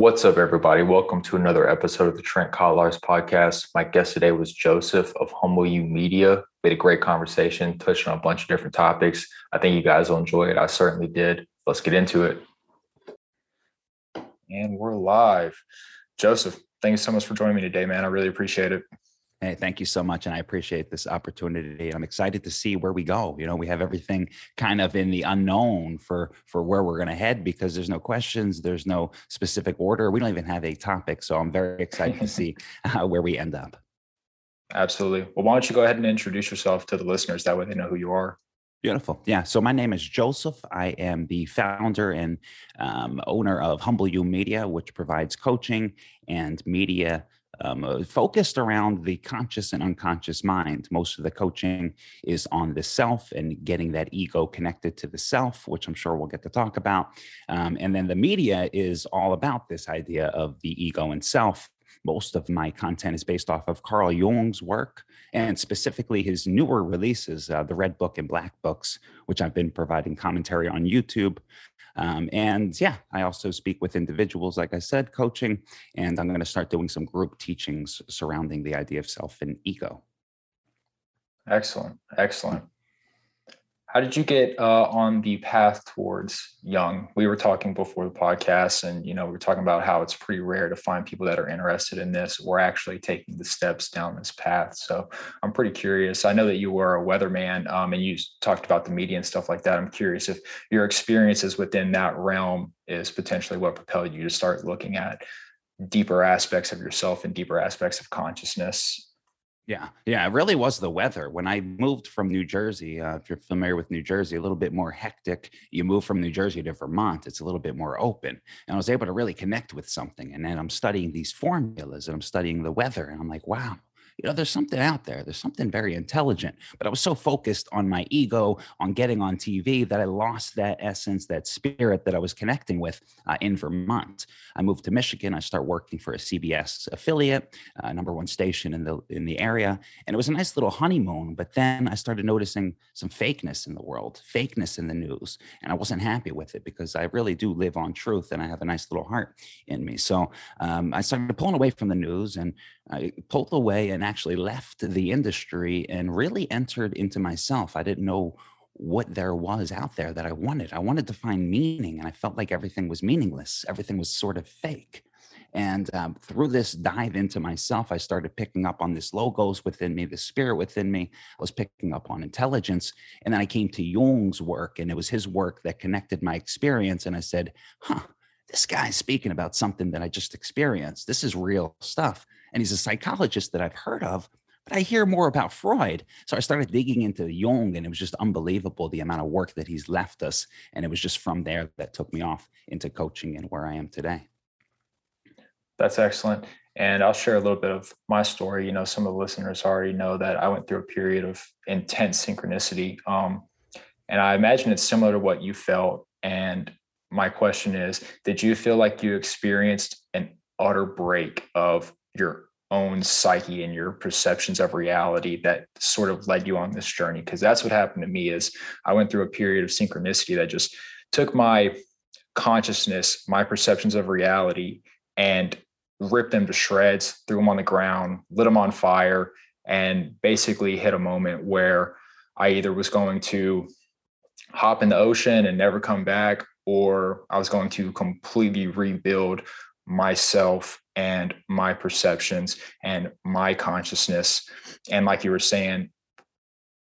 What's up, everybody? Welcome to another episode of the Trent Collars podcast. My guest today was Joseph of Humble-U Media. We had a great conversation, touched on a bunch of different topics. I think you guys will enjoy it. I certainly did. Let's get into it. And we're live. Joseph, thank you so much for joining me today, man. I really appreciate it. Hey, thank you so much. And I appreciate this opportunity. I'm excited to see where we go. You know, we have everything kind of in the unknown for for where we're going to head because there's no questions, there's no specific order. We don't even have a topic. So I'm very excited to see uh, where we end up. Absolutely. Well, why don't you go ahead and introduce yourself to the listeners? That way they know who you are. Beautiful. Yeah. So my name is Joseph. I am the founder and um, owner of Humble-U Media, which provides coaching and media um, uh, focused around the conscious and unconscious mind. Most of the coaching is on the self and getting that ego connected to the self, which I'm sure we'll get to talk about. Um, and then the media is all about this idea of the ego and self. Most of my content is based off of Carl Jung's work and specifically his newer releases, uh, the Red Book and Black Books, which I've been providing commentary on YouTube. Um, and yeah, I also speak with individuals, like I said, coaching, and I'm going to start doing some group teachings surrounding the idea of self and ego. Excellent. Excellent. How did you get uh, on the path towards Jung We were talking before the podcast, and you know, we were talking about how it's pretty rare to find people that are interested in this or actually taking the steps down this path. So I'm pretty curious. I know that you were a weatherman, um, and you talked about the media and stuff like that. I'm curious if your experiences within that realm is potentially what propelled you to start looking at deeper aspects of yourself and deeper aspects of consciousness yeah, yeah, it really was the weather. When I moved from New Jersey, uh, if you're familiar with New Jersey, a little bit more hectic. You move from New Jersey to Vermont, it's a little bit more open. And I was able to really connect with something. And then I'm studying these formulas and I'm studying the weather. And I'm like, wow, you know, there's something out there. There's something very intelligent. But I was so focused on my ego, on getting on TV, that I lost that essence, that spirit that I was connecting with uh, in Vermont. I moved to Michigan. I started working for a CBS affiliate, uh, number one station in the in the area, and it was a nice little honeymoon. But then I started noticing some fakeness in the world, fakeness in the news, and I wasn't happy with it because I really do live on truth, and I have a nice little heart in me. So um, I started pulling away from the news, and I pulled away and actually left the industry and really entered into myself. I didn't know what there was out there that I wanted. I wanted to find meaning, and I felt like everything was meaningless. Everything was sort of fake. And um, through this dive into myself, I started picking up on this logos within me, the spirit within me. I was picking up on intelligence. And then I came to Jung's work, and it was his work that connected my experience. And I said, huh, this guy's speaking about something that I just experienced. This is real stuff and he's a psychologist that I've heard of. But I hear more about Freud. So I started digging into Jung, and it was just unbelievable the amount of work that he's left us. And it was just from there that took me off into coaching and where I am today. That's excellent. And I'll share a little bit of my story. You know, some of the listeners already know that I went through a period of intense synchronicity. Um, and I imagine it's similar to what you felt. And my question is Did you feel like you experienced an utter break of your own psyche and your perceptions of reality that sort of led you on this journey. Because that's what happened to me is i went through a period of synchronicity that just took my consciousness my perceptions of reality and ripped them to shreds threw them on the ground lit them on fire and basically hit a moment where i either was going to hop in the ocean and never come back or i was going to completely rebuild myself and my perceptions and my consciousness. And like you were saying,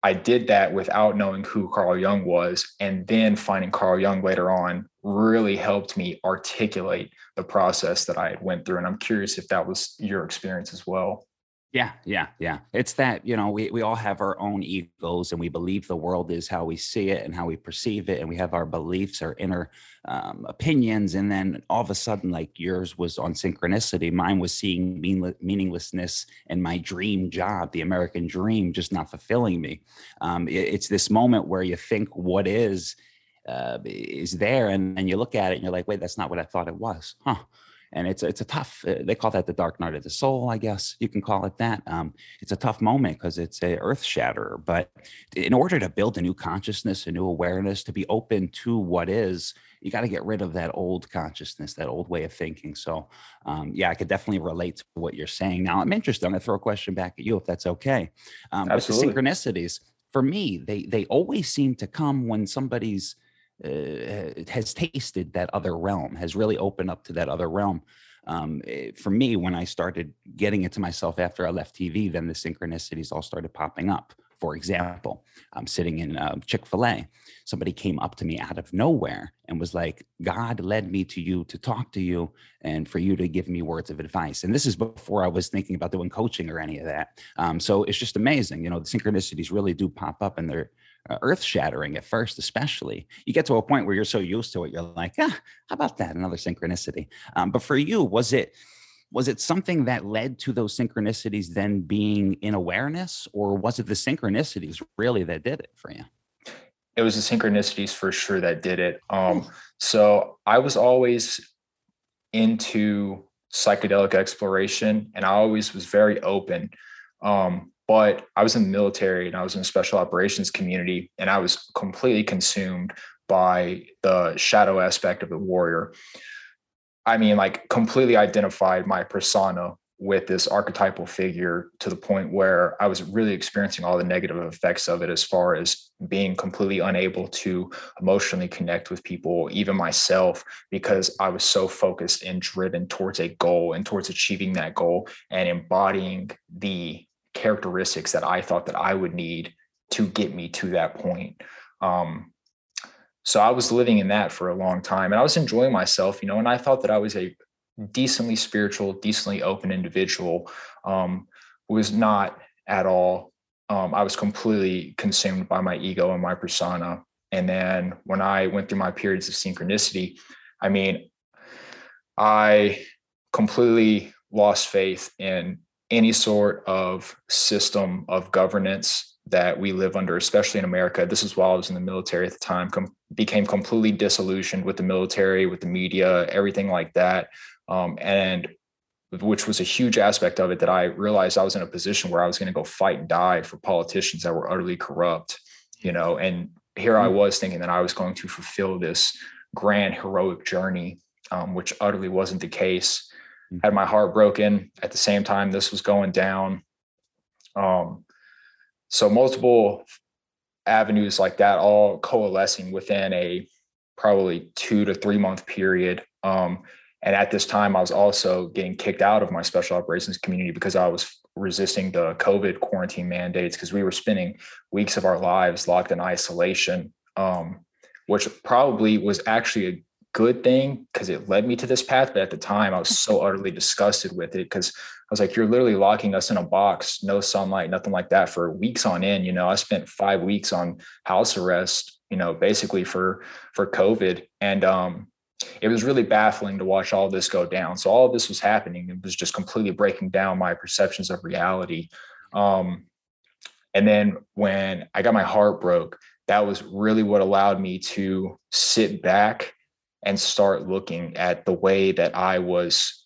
I did that without knowing who Carl Jung was. And then finding Carl Jung later on really helped me articulate the process that I had went through. And I'm curious if that was your experience as well. Yeah, yeah, yeah. It's that, you know, we, we all have our own egos and we believe the world is how we see it and how we perceive it. And we have our beliefs, our inner um, opinions. And then all of a sudden, like yours was on synchronicity, mine was seeing mean, meaninglessness and my dream job, the American dream, just not fulfilling me. Um, it, it's this moment where you think what is uh, is there and, and you look at it and you're like, wait, that's not what I thought it was. Huh and it's it's a tough. Uh, they call that the dark night of the soul, I guess you can call it that. Um, it's a tough moment because it's a earth shatterer. But in order to build a new consciousness, a new awareness, to be open to what is, you got to get rid of that old consciousness, that old way of thinking. So, um, yeah, I could definitely relate to what you're saying. Now, I'm interested. I'm going to throw a question back at you if that's okay. Um, With the synchronicities, for me, they they always seem to come when somebody's uh, has tasted that other realm, has really opened up to that other realm. Um, eh, for me, when I started getting it to myself after I left TV, then the synchronicities all started popping up. For example, I'm sitting in uh, Chick fil A. Somebody came up to me out of nowhere and was like, God led me to you to talk to you and for you to give me words of advice. And this is before I was thinking about doing coaching or any of that. Um, so it's just amazing. You know, the synchronicities really do pop up and they're earth shattering at first, especially. You get to a point where you're so used to it, you're like, ah, how about that? Another synchronicity. Um, but for you, was it, was it something that led to those synchronicities then being in awareness or was it the synchronicities really that did it for you it was the synchronicities for sure that did it um so i was always into psychedelic exploration and i always was very open um but i was in the military and i was in the special operations community and i was completely consumed by the shadow aspect of the warrior. I mean, like completely identified my persona with this archetypal figure to the point where I was really experiencing all the negative effects of it as far as being completely unable to emotionally connect with people, even myself, because I was so focused and driven towards a goal and towards achieving that goal and embodying the characteristics that I thought that I would need to get me to that point. Um, so I was living in that for a long time and I was enjoying myself, you know, and I thought that I was a decently spiritual, decently open individual. Um, was not at all. Um, I was completely consumed by my ego and my persona. And then when I went through my periods of synchronicity, I mean, I completely lost faith in any sort of system of governance that we live under, especially in America. This is while I was in the military at the time, com- became completely disillusioned with the military, with the media, everything like that. Um, and which was a huge aspect of it that I realized I was in a position where I was going to go fight and die for politicians that were utterly corrupt, you know, and here I mm. was thinking that I was going to fulfill this grand heroic journey, um, which utterly wasn't the case. Mm. Had my heart broken at the same time this was going down. Um, so multiple avenues like that all coalescing within a probably two to three month period um, and at this time i was also getting kicked out of my special operations community because i was resisting the covid quarantine mandates because we were spending weeks of our lives locked in isolation um, which probably was actually a good thing because it led me to this path. But at the time, I was so utterly disgusted with it because I was like, you're literally locking us in a box, no sunlight, nothing like that for weeks on end. You know, I spent five weeks on house arrest, you know, basically for for COVID. And um it was really baffling to watch all this go down. So all of this was happening. It was just completely breaking down my perceptions of reality. Um, and then when I got my heart broke, that was really what allowed me to sit back and start looking at the way that I was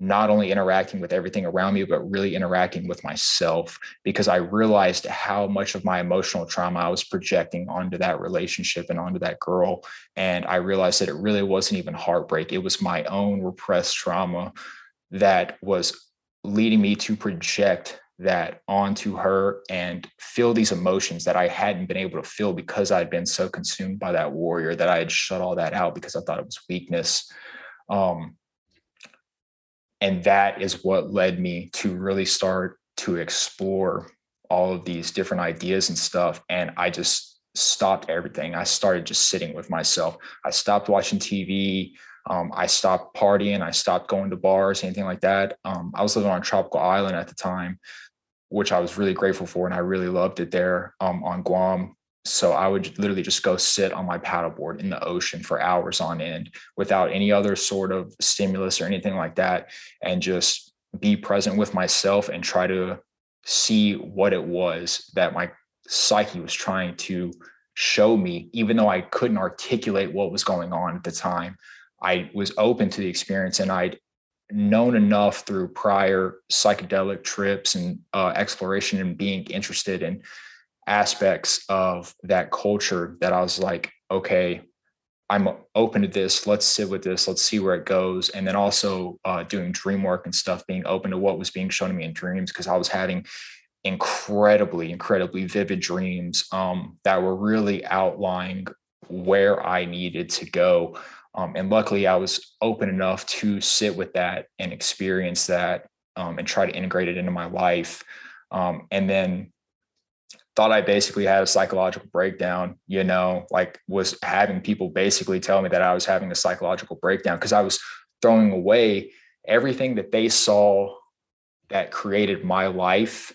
not only interacting with everything around me, but really interacting with myself because I realized how much of my emotional trauma I was projecting onto that relationship and onto that girl. And I realized that it really wasn't even heartbreak, it was my own repressed trauma that was leading me to project that onto her and feel these emotions that I hadn't been able to feel because I'd been so consumed by that warrior that I had shut all that out because I thought it was weakness. Um, and that is what led me to really start to explore all of these different ideas and stuff. And I just stopped everything. I started just sitting with myself. I stopped watching TV. Um, I stopped partying. I stopped going to bars, anything like that. Um, I was living on a tropical island at the time, which I was really grateful for, and I really loved it there um, on Guam. So I would literally just go sit on my paddleboard in the ocean for hours on end without any other sort of stimulus or anything like that, and just be present with myself and try to see what it was that my psyche was trying to show me, even though I couldn't articulate what was going on at the time. I was open to the experience and I'd known enough through prior psychedelic trips and uh, exploration and being interested in aspects of that culture that I was like, okay, I'm open to this. Let's sit with this. Let's see where it goes. And then also uh, doing dream work and stuff, being open to what was being shown to me in dreams because I was having incredibly, incredibly vivid dreams um, that were really outlining where I needed to go. Um, and luckily, I was open enough to sit with that and experience that um, and try to integrate it into my life. Um, and then thought I basically had a psychological breakdown, you know, like was having people basically tell me that I was having a psychological breakdown because I was throwing away everything that they saw that created my life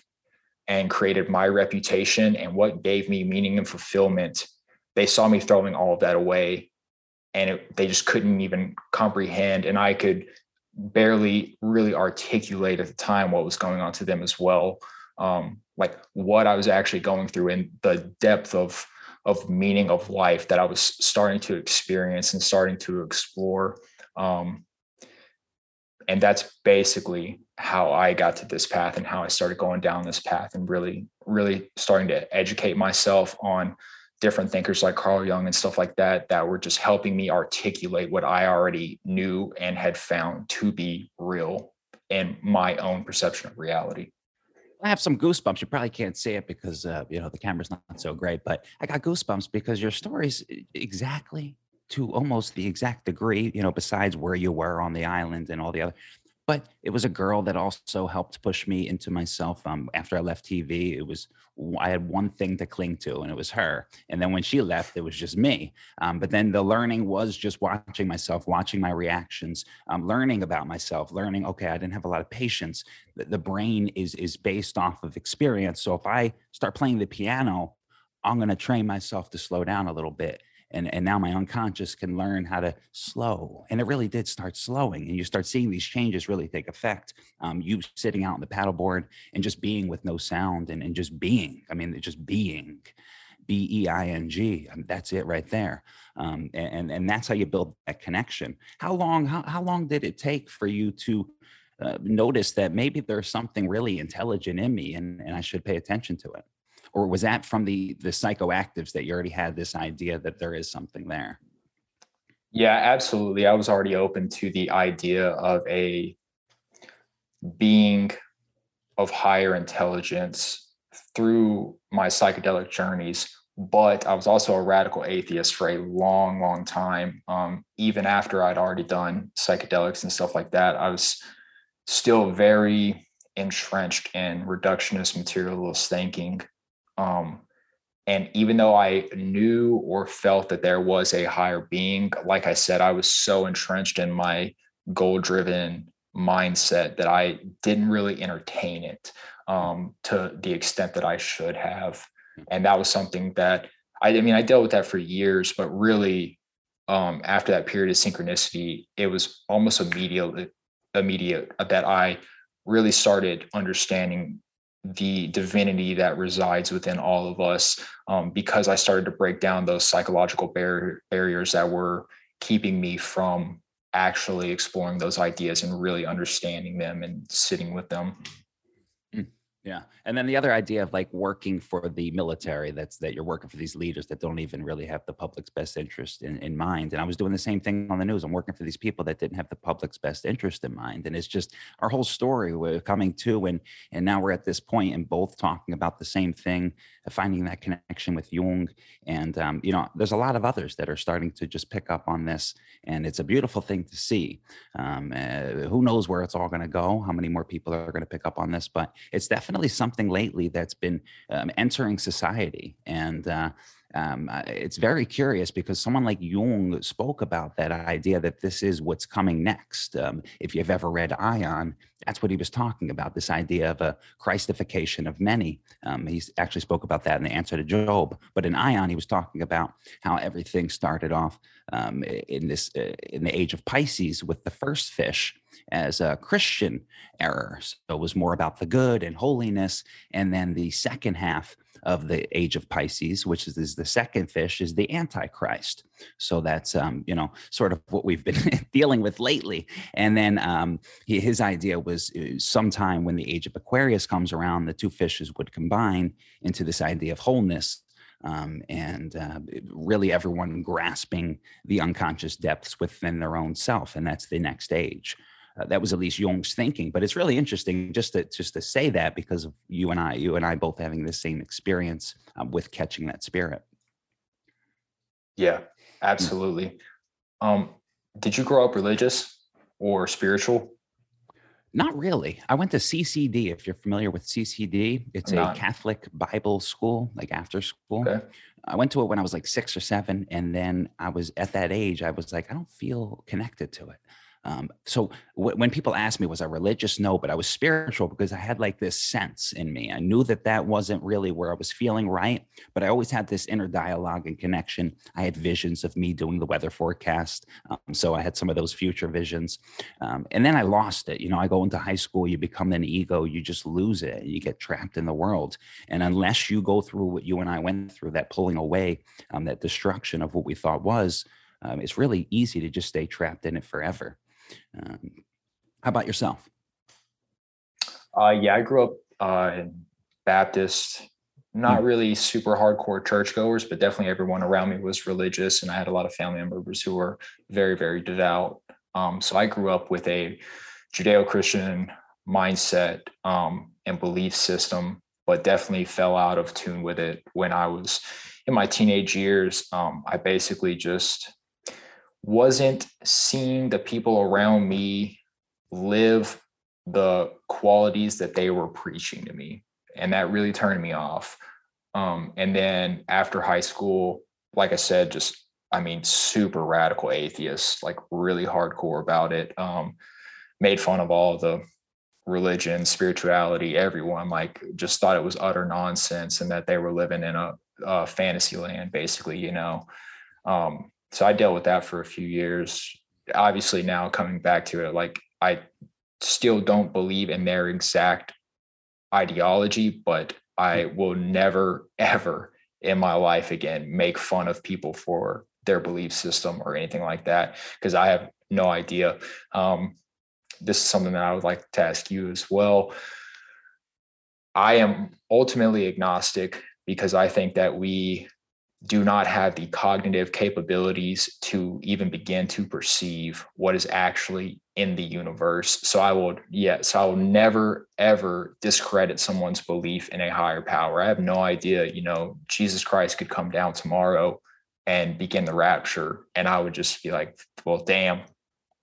and created my reputation and what gave me meaning and fulfillment. They saw me throwing all of that away and it, they just couldn't even comprehend. And I could barely really articulate at the time what was going on to them as well. Um, like what I was actually going through and the depth of of meaning of life that I was starting to experience and starting to explore. Um, and that's basically how I got to this path and how I started going down this path and really, really starting to educate myself on different thinkers like Carl Jung and stuff like that that were just helping me articulate what I already knew and had found to be real in my own perception of reality. I have some goosebumps. You probably can't see it because uh, you know the camera's not so great, but I got goosebumps because your story's exactly to almost the exact degree, you know, besides where you were on the island and all the other. But it was a girl that also helped push me into myself. Um, after I left TV, it was I had one thing to cling to, and it was her. And then when she left, it was just me. Um, but then the learning was just watching myself, watching my reactions, um, learning about myself, learning. Okay, I didn't have a lot of patience. The, the brain is is based off of experience. So if I start playing the piano, I'm going to train myself to slow down a little bit and and now my unconscious can learn how to slow and it really did start slowing and you start seeing these changes really take effect um, you sitting out on the paddleboard and just being with no sound and, and just being i mean just being b-e-i-n-g I mean, that's it right there um, and and that's how you build that connection. How long how, how long did it take for you to uh, notice that maybe there's something really intelligent in me and, and i should pay attention to it or was that from the the psychoactives that you already had this idea that there is something there? Yeah absolutely. I was already open to the idea of a being of higher intelligence through my psychedelic journeys but i was also a radical atheist for a long long time. Um, even after i'd already done psychedelics and stuff like that i was still very entrenched in reductionist materialist thinking um, and even though I knew or felt that there was a higher being, like I said, I was so entrenched in my goal driven mindset that I didn't really entertain it um, to the extent that I should have. And that was something that I, I mean, I dealt with that for years, but really um, after that period of synchronicity, it was almost immediate, immediate that I really started understanding the divinity that resides within all of us um, because I started to break down those psychological bar- barriers that were keeping me from actually exploring those ideas and really understanding them and sitting with them. Yeah. And then the other idea of like working for the military, that's that you're working for these leaders that don't even really have the public's best interest in, in mind. And I was doing the same thing on the news. I'm working for these people that didn't have the public's best interest in mind. And it's just our whole story we're coming to and and now we're at this point and both talking about the same thing, finding that connection with Jung. And um, you know, there's a lot of others that are starting to just pick up on this. And it's a beautiful thing to see. Um, uh, who knows where it's all going to go, how many more people are going to pick up on this, but it's definitely definitely something lately that's been um, entering society. And uh, um, it's very curious because someone like Jung spoke about that idea that this is what's coming next. Um, if you've ever read Aion, that's what he was talking about this idea of a Christification of many. Um, he actually spoke about that in the answer to Job. But in Aion, he was talking about how everything started off um, in this uh, in the age of Pisces with the first fish as a Christian error. So it was more about the good and holiness. And then the second half of the age of Pisces, which is, is the second fish, is the Antichrist. So that's um, you know sort of what we've been dealing with lately. And then um, he, his idea was uh, sometime when the age of Aquarius comes around, the two fishes would combine into this idea of wholeness. Um, and uh, really everyone grasping the unconscious depths within their own self, and that's the next age. Uh, that was at least Jung's thinking. But it's really interesting just to just to say that because of you and I, you and I both having the same experience um, with catching that spirit. Yeah, mm. absolutely. Um, did you grow up religious or spiritual? Not really. I went to CCD. If you're familiar with CCD, it's a Catholic Bible school, like after school. Okay. I went to it when I was like six or seven, and then I was at that age. I was like, I don't feel connected to it. Um, so w- when people ask me, was I religious? No, but I was spiritual because I had like this sense in me. I knew that that wasn't really where I was feeling right, but I always had this inner dialogue and connection. I had visions of me doing the weather forecast. Um, so I had some of those future visions. Um, and then I lost it. You know, I go into high school, you become an ego, you just lose it, you get trapped in the world. And unless you go through what you and I went through, that pulling away, um, that destruction of what we thought was, um, it's really easy to just stay trapped in it forever. Um, how about yourself? Uh, yeah, I grew up uh, in Baptist, not hmm. really super hardcore churchgoers, but definitely everyone around me was religious, and I had a lot of family members who were very, very devout. Um, so I grew up with a Judeo-Christian mindset um, and belief system, but definitely fell out of tune with it when I was in my teenage years. Um, I basically just wasn't seeing the people around me live the qualities that they were preaching to me. And that really turned me off. Um, and then after high school, like I said, just, I mean, super radical atheist, like really hardcore about it. Um, made fun of all the religion, spirituality, everyone, like just thought it was utter nonsense and that they were living in a, a fantasy land, basically, you know. Um, so I dealt with that for a few years. Obviously, now coming back to it, like I still don't believe in their exact ideology, but I hmm. will never, ever in my life again make fun of people for their belief system or anything like that because I have no idea. Um, this is something that I would like to ask you as well. I am ultimately agnostic because I think that we do not have the cognitive capabilities to even begin to perceive what is actually in the universe. So I will, yes, I will never ever discredit someone's belief in a higher power. I have no idea, you know, Jesus Christ could come down tomorrow and begin the rapture. And I would just be like, well, damn,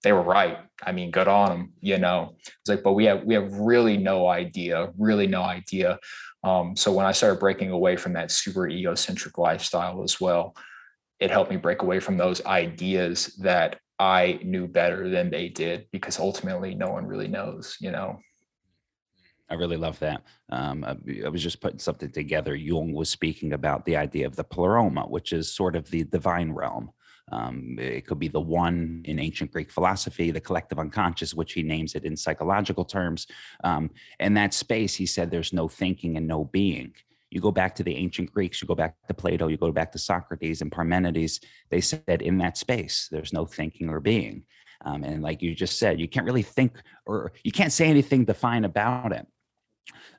they were right. I mean, good on them, you know. It's like, but we have we have really no idea, really no idea um, so when I started breaking away from that super egocentric lifestyle as well, it helped me break away from those ideas that I knew better than they did because ultimately no one really knows, you know. I really love that. Um, I, I, was just putting something together. Jung was speaking about the idea of the pleroma, which is sort of the divine realm. Um, it could be the one in ancient Greek philosophy, the collective unconscious, which he names it in psychological terms. Um, and that space, he said, there's no thinking and no being. You go back to the ancient Greeks, you go back to Plato, you go back to Socrates and Parmenides. They said in that space, there's no thinking or being. Um, and like you just said, you can't really think or you can't say anything defined about it.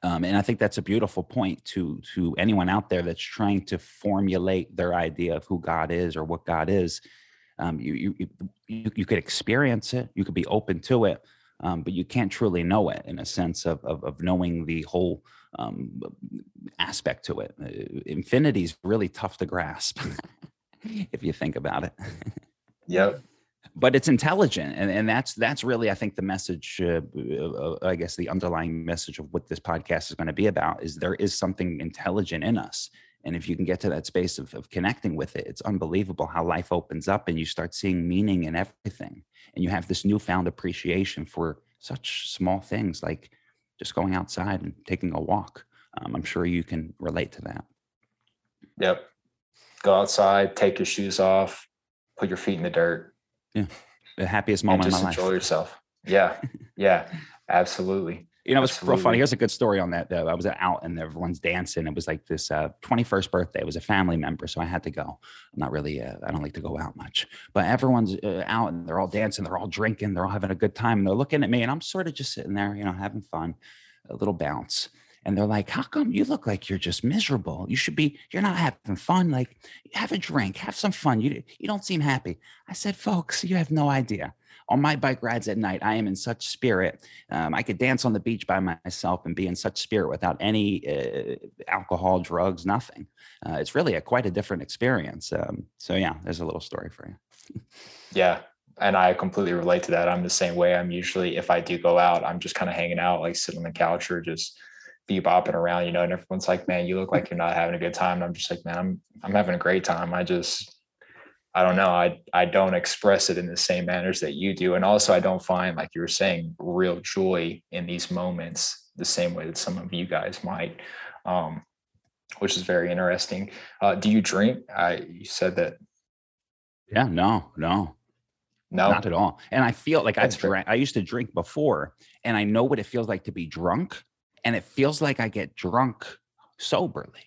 Um, and I think that's a beautiful point to to anyone out there that's trying to formulate their idea of who God is or what God is. Um, you, you you you could experience it, you could be open to it, um, but you can't truly know it in a sense of of, of knowing the whole um, aspect to it. Uh, infinity is really tough to grasp if you think about it. yep but it's intelligent and, and that's that's really i think the message uh, uh, i guess the underlying message of what this podcast is going to be about is there is something intelligent in us and if you can get to that space of, of connecting with it it's unbelievable how life opens up and you start seeing meaning in everything and you have this newfound appreciation for such small things like just going outside and taking a walk. Um, i'm sure you can relate to that. Yep. Go outside take your shoes off put your feet in the dirt yeah, the happiest moment and just enjoy life. yourself. Yeah. Yeah. Absolutely. You know, it's real funny. Here's a good story on that. Though. I was out and everyone's dancing. It was like this uh, 21st birthday. It was a family member, so I had to go. I'm not really. Uh, I don't like to go out much, but everyone's uh, out and they're all dancing. They're all drinking. They're all having a good time. And they're looking at me, and I'm sort of just sitting there, you know, having fun, a little bounce. And they're like, "How come you look like you're just miserable? You should be. You're not having fun. Like, have a drink, have some fun. You you don't seem happy." I said, "Folks, you have no idea." on my bike rides at night, I am in such spirit. Um, I could dance on the beach by myself and be in such spirit without any uh, alcohol, drugs, nothing. Uh, it's really a quite a different experience. Um, so yeah, there's a little story for you. yeah, and I completely relate to that. I'm the same way. I'm usually, if I do go out, I'm just kind of hanging out, like sitting on the couch or just be bopping around, you know. And everyone's like, "Man, you look like you're not having a good time." And I'm just like, "Man, I'm I'm having a great time. I just I don't know. I I don't express it in the same manners that you do, and also I don't find, like you were saying, real joy in these moments the same way that some of you guys might, um, which is very interesting. Uh, do you drink? I you said that. Yeah. No. No. No, not at all. And I feel like I've drank. I used to drink before, and I know what it feels like to be drunk, and it feels like I get drunk soberly.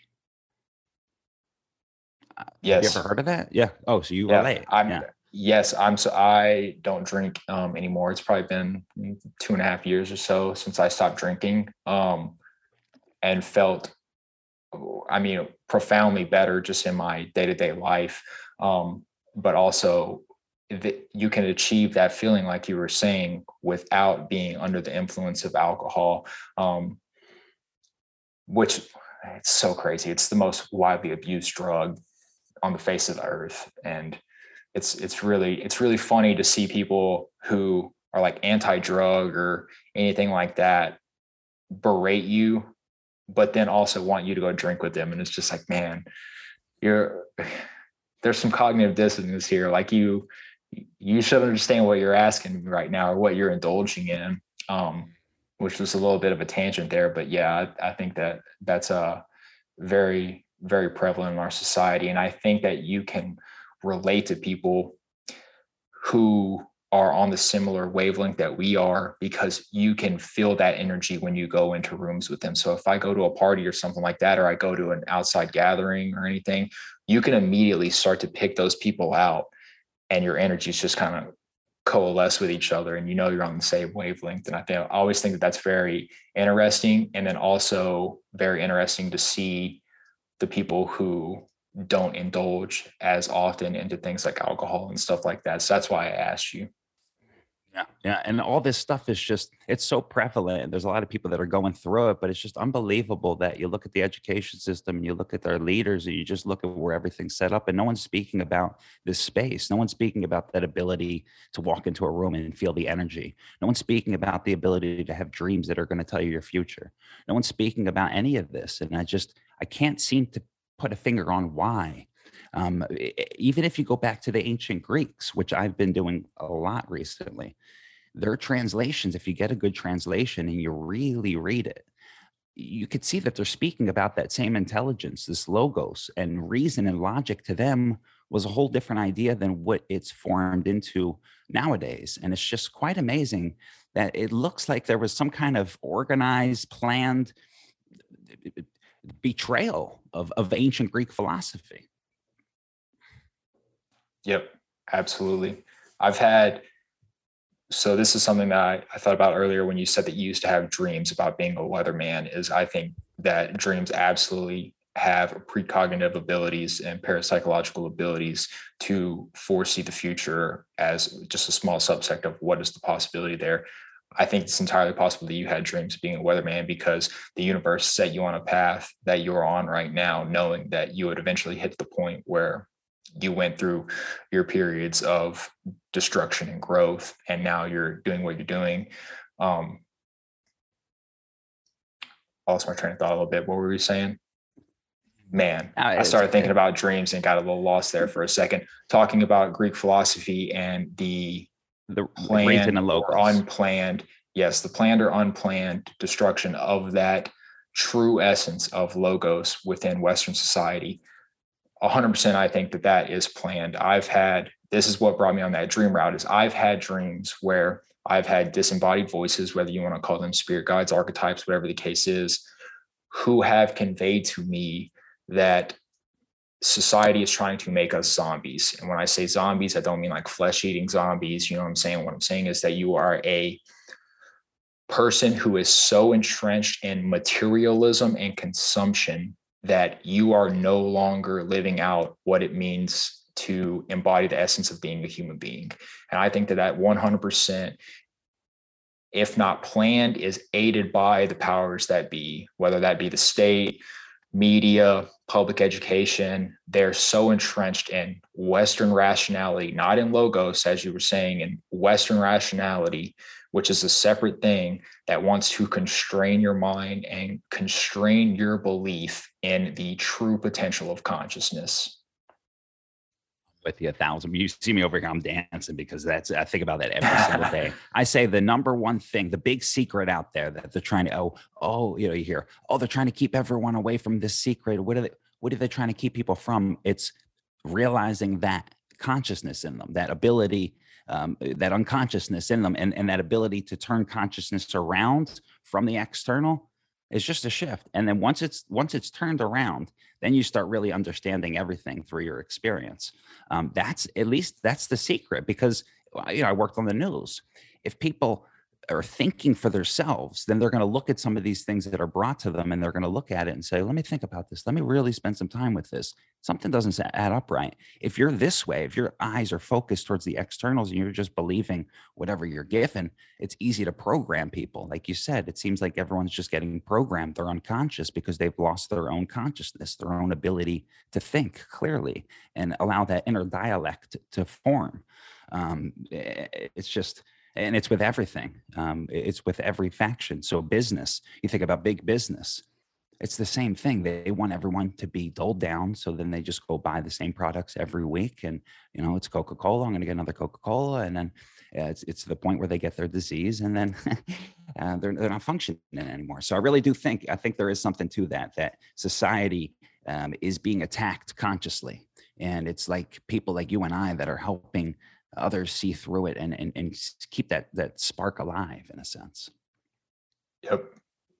Yes. Have you ever heard of that? Yeah. Oh, so you yeah, relate. I'm, yeah. Yes, I'm so I don't drink um, anymore. It's probably been two and a half years or so since I stopped drinking, um, and felt, I mean, profoundly better just in my day to day life. Um, but also, that you can achieve that feeling, like you were saying, without being under the influence of alcohol, um, which it's so crazy. It's the most widely abused drug on the face of the earth. And it's it's really it's really funny to see people who are like anti-drug or anything like that berate you but then also want you to go drink with them. And it's just like man you're there's some cognitive dissonance here. Like you you should understand what you're asking right now or what you're indulging in um which was a little bit of a tangent there but yeah i, I think that that's a very very prevalent in our society. And I think that you can relate to people who are on the similar wavelength that we are because you can feel that energy when you go into rooms with them. So if I go to a party or something like that, or I go to an outside gathering or anything, you can immediately start to pick those people out and your energies just kind of coalesce with each other and you know you're on the same wavelength. And I think I always think that that's very interesting. And then also very interesting to see the people who don't indulge as often into things like alcohol and stuff like that. So that's why I asked you. Yeah. Yeah. And all this stuff is just, it's so prevalent. There's a lot of people that are going through it, but it's just unbelievable that you look at the education system and you look at their leaders and you just look at where everything's set up and no one's speaking about this space. No one's speaking about that ability to walk into a room and feel the energy. No one's speaking about the ability to have dreams that are going to tell you your future. No one's speaking about any of this. And I just, I can't seem to put a finger on why. Um, even if you go back to the ancient Greeks, which I've been doing a lot recently, their translations, if you get a good translation and you really read it, you could see that they're speaking about that same intelligence, this logos, and reason and logic to them was a whole different idea than what it's formed into nowadays. And it's just quite amazing that it looks like there was some kind of organized, planned betrayal of, of ancient Greek philosophy. Yep, absolutely. I've had, so this is something that I, I thought about earlier when you said that you used to have dreams about being a weatherman is I think that dreams absolutely have precognitive abilities and parapsychological abilities to foresee the future as just a small subset of what is the possibility there. I think it's entirely possible that you had dreams of being a weatherman because the universe set you on a path that you're on right now, knowing that you would eventually hit the point where you went through your periods of destruction and growth, and now you're doing what you're doing. Um, I lost my train of thought a little bit. What were we saying? Man, oh, I started thinking about dreams and got a little lost there for a second. Talking about Greek philosophy and the the planned and or unplanned yes the planned or unplanned destruction of that true essence of logos within western society 100% i think that that is planned i've had this is what brought me on that dream route is i've had dreams where I've had disembodied voices, whether you want to call them spirit guides, archetypes, whatever the case is, who have conveyed to me that society is trying to make us zombies. And when I say zombies, I don't mean like flesh eating zombies. You know what I'm saying? What I'm saying is that you are a person who is so entrenched in materialism and consumption that you are no longer living out what it means to embody the essence of being a human being. And I think that that 100%, if not planned, is aided by the powers that be, whether that be the state, media, public education, they're so entrenched in Western rationality, not in logos, as you were saying, in Western rationality, which is a separate thing that wants to constrain your mind and constrain your belief in the true potential of consciousness with you a thousand. You see me over here, I'm dancing because that's I think about that every single day. I say the number one thing, the big secret out there that they're trying to oh oh you know you hear oh they're trying to keep everyone away from this secret. What are they what are they trying to keep people from? It's realizing that consciousness in them, that ability, um, that unconsciousness in them, and and that ability to turn consciousness around from the external is just a shift. And then once it's once it's turned around, then you start really understanding everything through your experience. Um, that's at least that's the secret because you know I worked on the news. If people are thinking for themselves, then they're going to look at some of these things that are brought to them and they're going to look at it and say, let me think about this. Let me really spend some time with this. Something doesn't add up right. If you're this way, if your eyes are focused towards the externals and you're just believing whatever you're given, it's easy to program people. Like you said, it seems like everyone's just getting programmed. They're unconscious because they've lost their own consciousness, their own ability to think clearly and allow that inner dialect to form. Um, it's just, and it's with everything um, it's with every faction. So business you think about big business it's the same thing. They want everyone to be dulled down so then they just go buy the same products every week and you know it's coca-cola i'm going to get another coca-cola and then uh, it's, it's the point where they get their disease and then uh, they're, they're not functioning anymore. So i really do think i think there is something to that that society um, is being attacked consciously. And it's like people like you and i that are helping others see through it and, and, and keep that, that spark alive in a sense. Yep.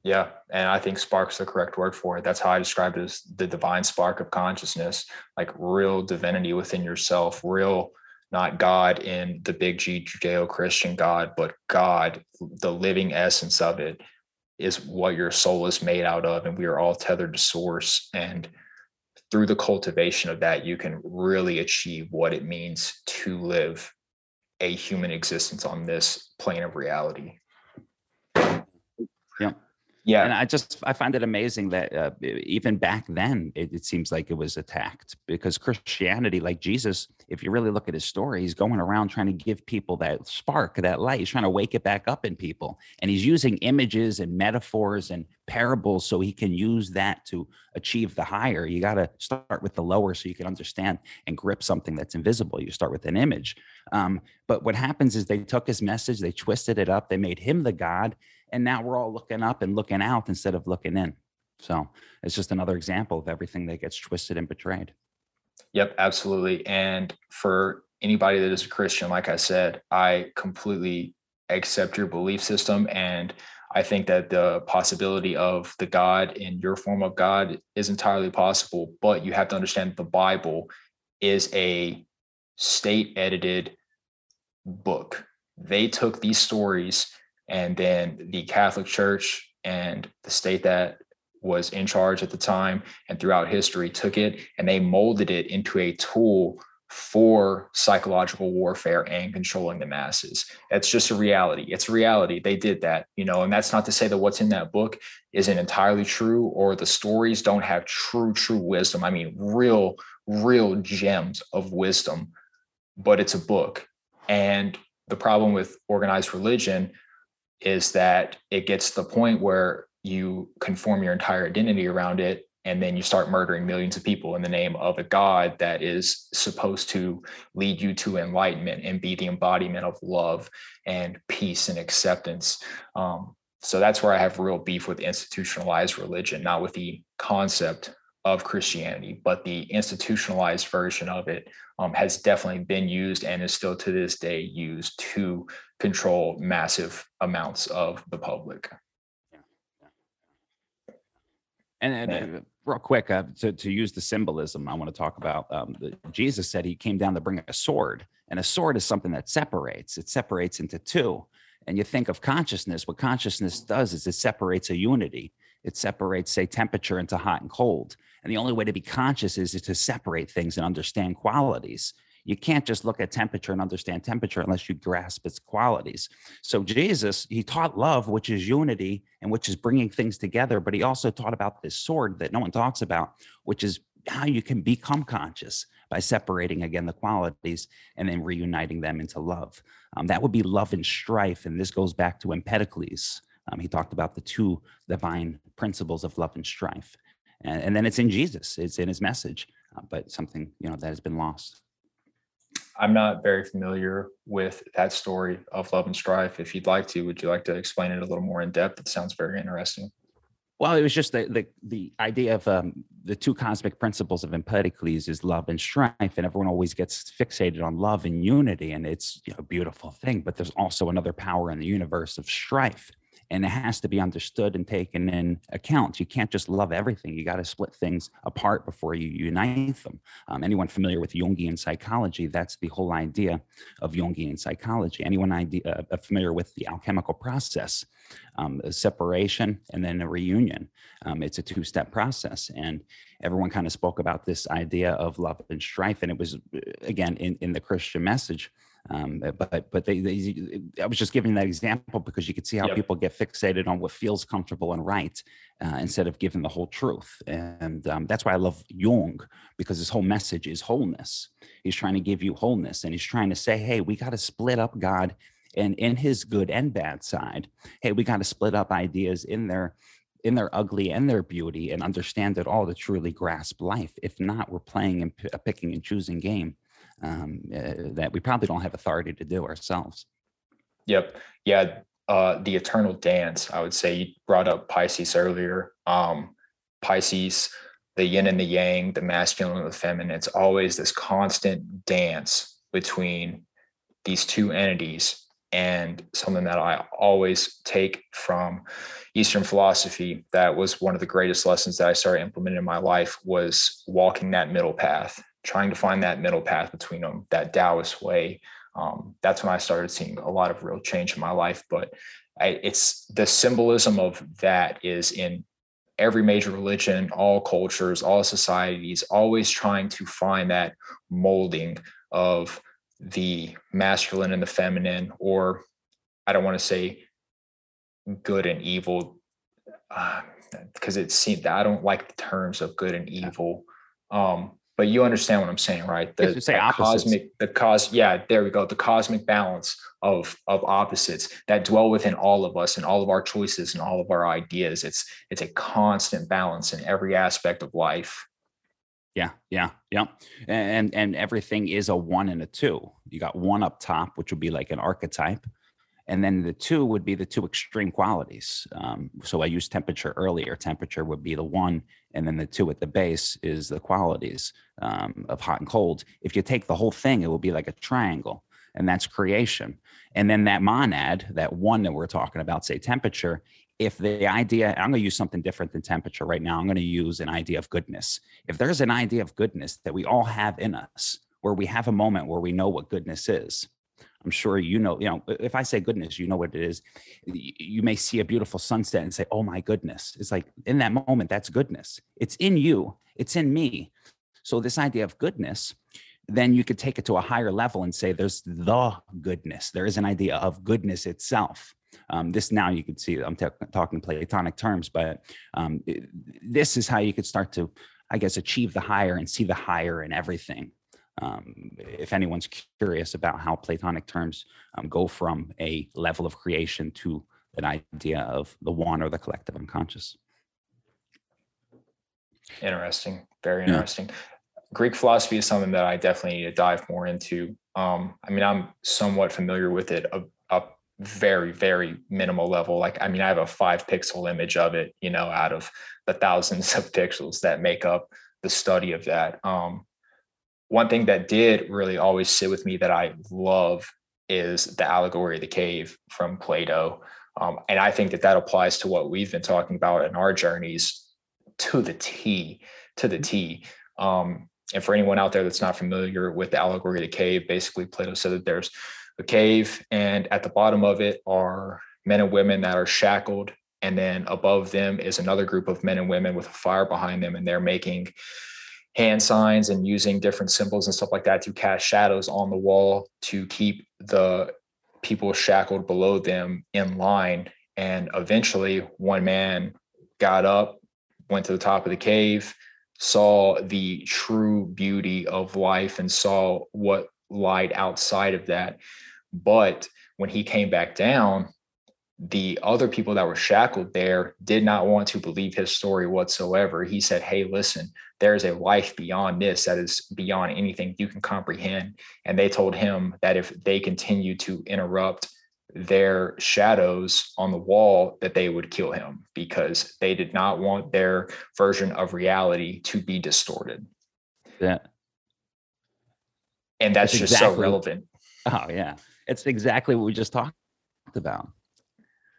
Yeah. And I think spark's the correct word for it. That's how I describe it as the divine spark of consciousness, like real divinity within yourself, real, not God in the big G Judeo Christian God, but God, the living essence of it is what your soul is made out of. And we are all tethered to source. And through the cultivation of that, you can really achieve what it means to live a human existence on this plane of reality. Yeah. Yeah. And I just, I find it amazing that uh, even back then, it, it, seems like it was attacked because Christianity, like Jesus, if you really look at his story, he's going around trying to give people that spark, that light. He's trying to wake it back up in people. And he's using images and metaphors and parables so he can use that to achieve the higher. You got to start with the lower so you can understand and grip something that's invisible. You start with an image. Um, but what happens is they took his message, they twisted it up, they made him the God and now we're all looking up and looking out instead of looking in. So it's just another example of everything that gets twisted and betrayed. Yep absolutely. And for anybody that is a christian like i said i completely accept your belief system and i think that the possibility of the god in your form of god is entirely possible but you have to understand the bible is a state edited book. They took these stories and then the Catholic Church and the state that was in charge at the time and throughout history took it and they molded it into a tool for psychological warfare and controlling the masses. That's just a reality. It's a reality. They did that, you know, and that's not to say that what's in that book isn't entirely true or the stories don't have true, true wisdom. I mean, real, real gems of wisdom, but it's a book. And the problem with organized religion is that it gets to the point where you conform your entire identity around it and then you start murdering millions of people in the name of a god that is supposed to lead you to enlightenment and be the embodiment of love and peace and acceptance. Um, so that's where i have real beef with institutionalized religion not with the concept of christianity but the institutionalized version of it um, has definitely been used and is still to this day used to control massive amounts of the public. And, and uh, real quick, uh, to, to use the symbolism, I want to talk about um, the, Jesus said he came down to bring a sword, and a sword is something that separates. It separates into two. And you think of consciousness, what consciousness does is it separates a unity. It separates, say, temperature into hot and cold. And the only way to be conscious is, is to separate things and understand qualities. You can't just look at temperature and understand temperature unless you grasp its qualities. So Jesus, he taught love, which is unity and which is bringing things together, but he also taught about this sword that no one talks about, which is how you can become conscious by separating again the qualities and then reuniting them into love. Um, that would be love and strife. And this goes back to Empedocles. Um, he talked about the two divine principles of love and strife. And, and then it's in Jesus, it's in his message, uh, but something, you know, that has been lost. I'm not very familiar with that story of love and strife. If you'd like to, would you like to explain it a little more in depth? It sounds very interesting. Well, it was just the the, the idea of um, the two cosmic principles of Empedocles is love and strife, and everyone always gets fixated on love and unity, and it's you know, a beautiful thing. But there's also another power in the universe of strife, and it has to be understood and taken in account. You can't just love everything. You got to split things apart before you unite them. Um, anyone familiar with Jungian psychology? That's the whole idea of Jungian psychology. Anyone idea, uh, familiar with the alchemical process? Um, separation and then a reunion. Um, it's a two step process. And everyone kind of spoke about this idea of love and strife. And it was, uh, again, in, in the Christian message um, uh, but but they, they, I was just giving that example because you could see how yep. people get fixated on what feels comfortable and right uh, instead of giving the whole truth. And um, that's why I love Jung because his whole message is wholeness. He's trying to give you wholeness, and he's trying to say, hey, we got to split up God and in his good and bad side. Hey, we got to split up ideas in their in their ugly and their beauty and understand it all to truly grasp life. If not, we're playing and p- a picking and choosing game um, uh, that we probably don't have authority to do ourselves. Yep. Yeah. Uh, the eternal dance, I would say you brought up Pisces earlier. Um, Pisces, the yin and the yang, the masculine and the feminine, it's always this constant dance between these two entities and something that I always take from Eastern philosophy that was one of the greatest lessons that I started implementing in my life was walking that middle path trying to find that middle path between them, that Taoist way. Um, that's when I started seeing a lot of real change in my life. But I, it's the symbolism of that is in every major religion, all cultures, all societies, always trying to find that molding of the masculine and the feminine, or I don't want to say good and evil, because uh, it seems I don't like the terms of good and evil. Um, but you understand what I'm saying, right? The say cosmic, the cos, yeah, there we go. The cosmic balance of of opposites that dwell within all of us and all of our choices and all of our ideas. It's it's a constant balance in every aspect of life. Yeah, yeah, yeah. And and everything is a one and a two. You got one up top, which would be like an archetype, and then the two would be the two extreme qualities. Um, so I used temperature earlier. Temperature would be the one, and then the two at the base is the qualities um, of hot and cold. If you take the whole thing, it will be like a triangle, and that's creation. And then that monad, that one that we're talking about, say temperature, if the idea, I'm going to use something different than temperature right now, I'm going to use an idea of goodness. If there's an idea of goodness that we all have in us, where we have a moment where we know what goodness is, I'm sure you know, you know, if I say goodness, you know what it is. You may see a beautiful sunset and say, oh my goodness. It's like in that moment, that's goodness. It's in you, it's in me. So, this idea of goodness, then you could take it to a higher level and say there's the goodness. There is an idea of goodness itself. Um, this now you could see, I'm t- talking Platonic terms, but um, it, this is how you could start to, I guess, achieve the higher and see the higher in everything um, if anyone's curious about how Platonic terms um, go from a level of creation to an idea of the one or the collective unconscious. Interesting, very interesting. Yeah. Greek philosophy is something that I definitely need to dive more into. Um, I mean, I'm somewhat familiar with it a, a very, very minimal level. Like, I mean, I have a five pixel image of it, you know, out of the thousands of pixels that make up the study of that. Um, one thing that did really always sit with me that I love is the allegory of the cave from Plato. Um, and I think that that applies to what we've been talking about in our journeys to the T, to the T. Um, and for anyone out there that's not familiar with the allegory of the cave, basically Plato said that there's a cave, and at the bottom of it are men and women that are shackled, and then above them is another group of men and women with a fire behind them, and they're making hand signs and using different symbols and stuff like that to cast shadows on the wall to keep the people shackled below them in line. And eventually, one man got up, went to the top of the cave, saw the true beauty of life, and saw what lied outside of that. But when he came back down, the other people that were shackled there did not want to believe his story whatsoever. He said, Hey, listen, there's a life beyond this that is beyond anything you can comprehend. And they told him that if they continued to interrupt their shadows on the wall, that they would kill him because they did not want their version of reality to be distorted. Yeah. And that's, that's just exactly, so relevant. Oh, yeah. It's exactly what we just talked about.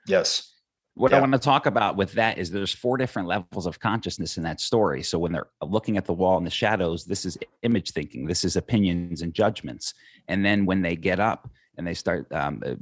Yes. What yeah. I want to talk about with that is there's four different levels of consciousness in that story. So when they're looking at the wall and the shadows, this is image thinking, this is opinions and judgments. And then when they get up and they start um, uh,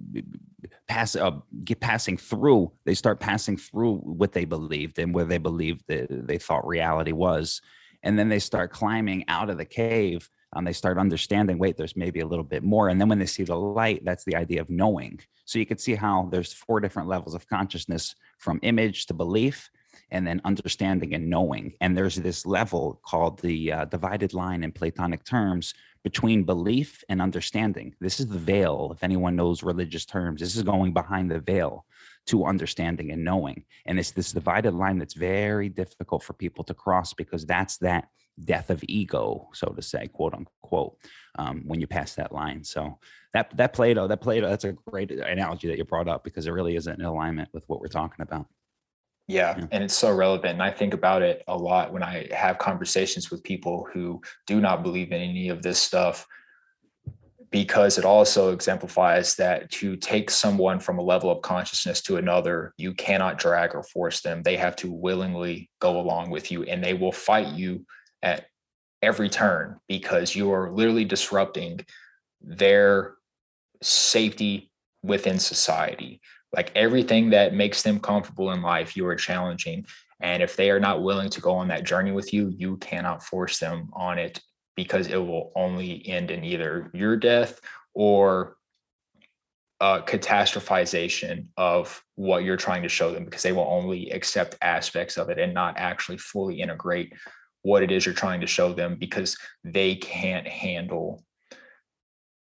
pass uh, get passing through, they start passing through what they believed and where they believed that they thought reality was. And then they start climbing out of the cave um, they start understanding wait there's maybe a little bit more. And then when they see the light that's the idea of knowing. So you could see how there's four different levels of consciousness from image to belief and then understanding and knowing. And there's this level called the uh, divided line in platonic terms between belief and understanding. This is the veil if anyone knows religious terms this is going behind the veil to understanding and knowing. And it's this divided line that's very difficult for people to cross because that's that death of ego, so to say, quote unquote, um, when you pass that line. So that that Plato, that Plato, that's a great analogy that you brought up because it really isn't in alignment with what we're talking about. Yeah, yeah, and it's so relevant. And I think about it a lot when I have conversations with people who do not believe in any of this stuff, because it also exemplifies that to take someone from a level of consciousness to another, you cannot drag or force them. They have to willingly go along with you and they will fight you at every turn because you are literally disrupting their safety within society. Like everything that makes them comfortable in life, you are challenging. And if they are not willing to go on that journey with you, you cannot force them on it because it will only end in either your death or a catastrophization of what you're trying to show them because they will only accept aspects of it and not actually fully integrate what it is you're trying to show them because they can't handle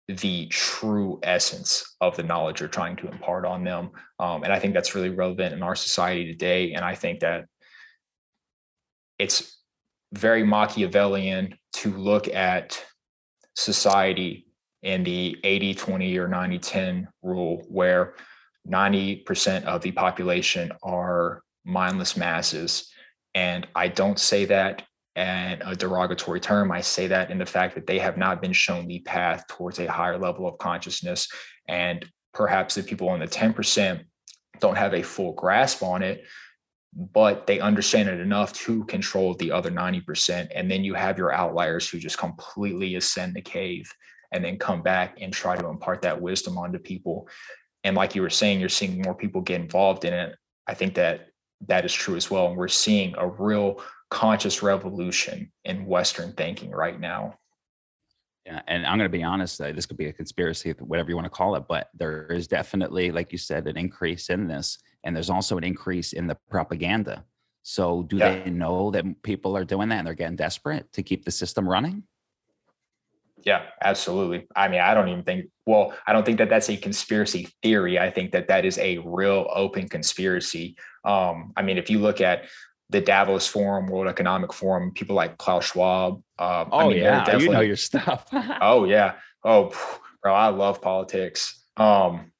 the true essence of the knowledge you're trying to impart on them. Um, and I think that's really relevant in our society today. And I think that it's very Machiavellian to look at society in the 80 20 or 90 10 rule, where 90% of the population are mindless masses. And I don't say that and a derogatory term. I say that in the fact that they have not been shown the path towards a higher level of consciousness. And perhaps the people in the 10% don't have a full grasp on it, but they understand it enough to control the other 90%. And then you have your outliers who just completely ascend the cave and then come back and try to impart that wisdom onto people. And like you were saying, you're seeing more people get involved in it. I think that that is true as well. And we're seeing a real conscious revolution in Western thinking right now. Yeah, and I'm going to be honest. Uh, this could be a conspiracy, whatever you want to call it, but there is definitely, like you said, an increase in this, and there's also an increase in the propaganda. So, do yeah. they know that people are doing that and they're getting desperate to keep the system running? Yeah, absolutely. I mean, I don't even think, well, I don't think that that's a conspiracy theory. I think that that is a real open conspiracy. Um, I mean, if you look at the Davos Forum, World Economic Forum, people like Klaus Schwab. Uh, oh I mean, yeah, you know your stuff. oh yeah. Oh, bro, I love politics. Um,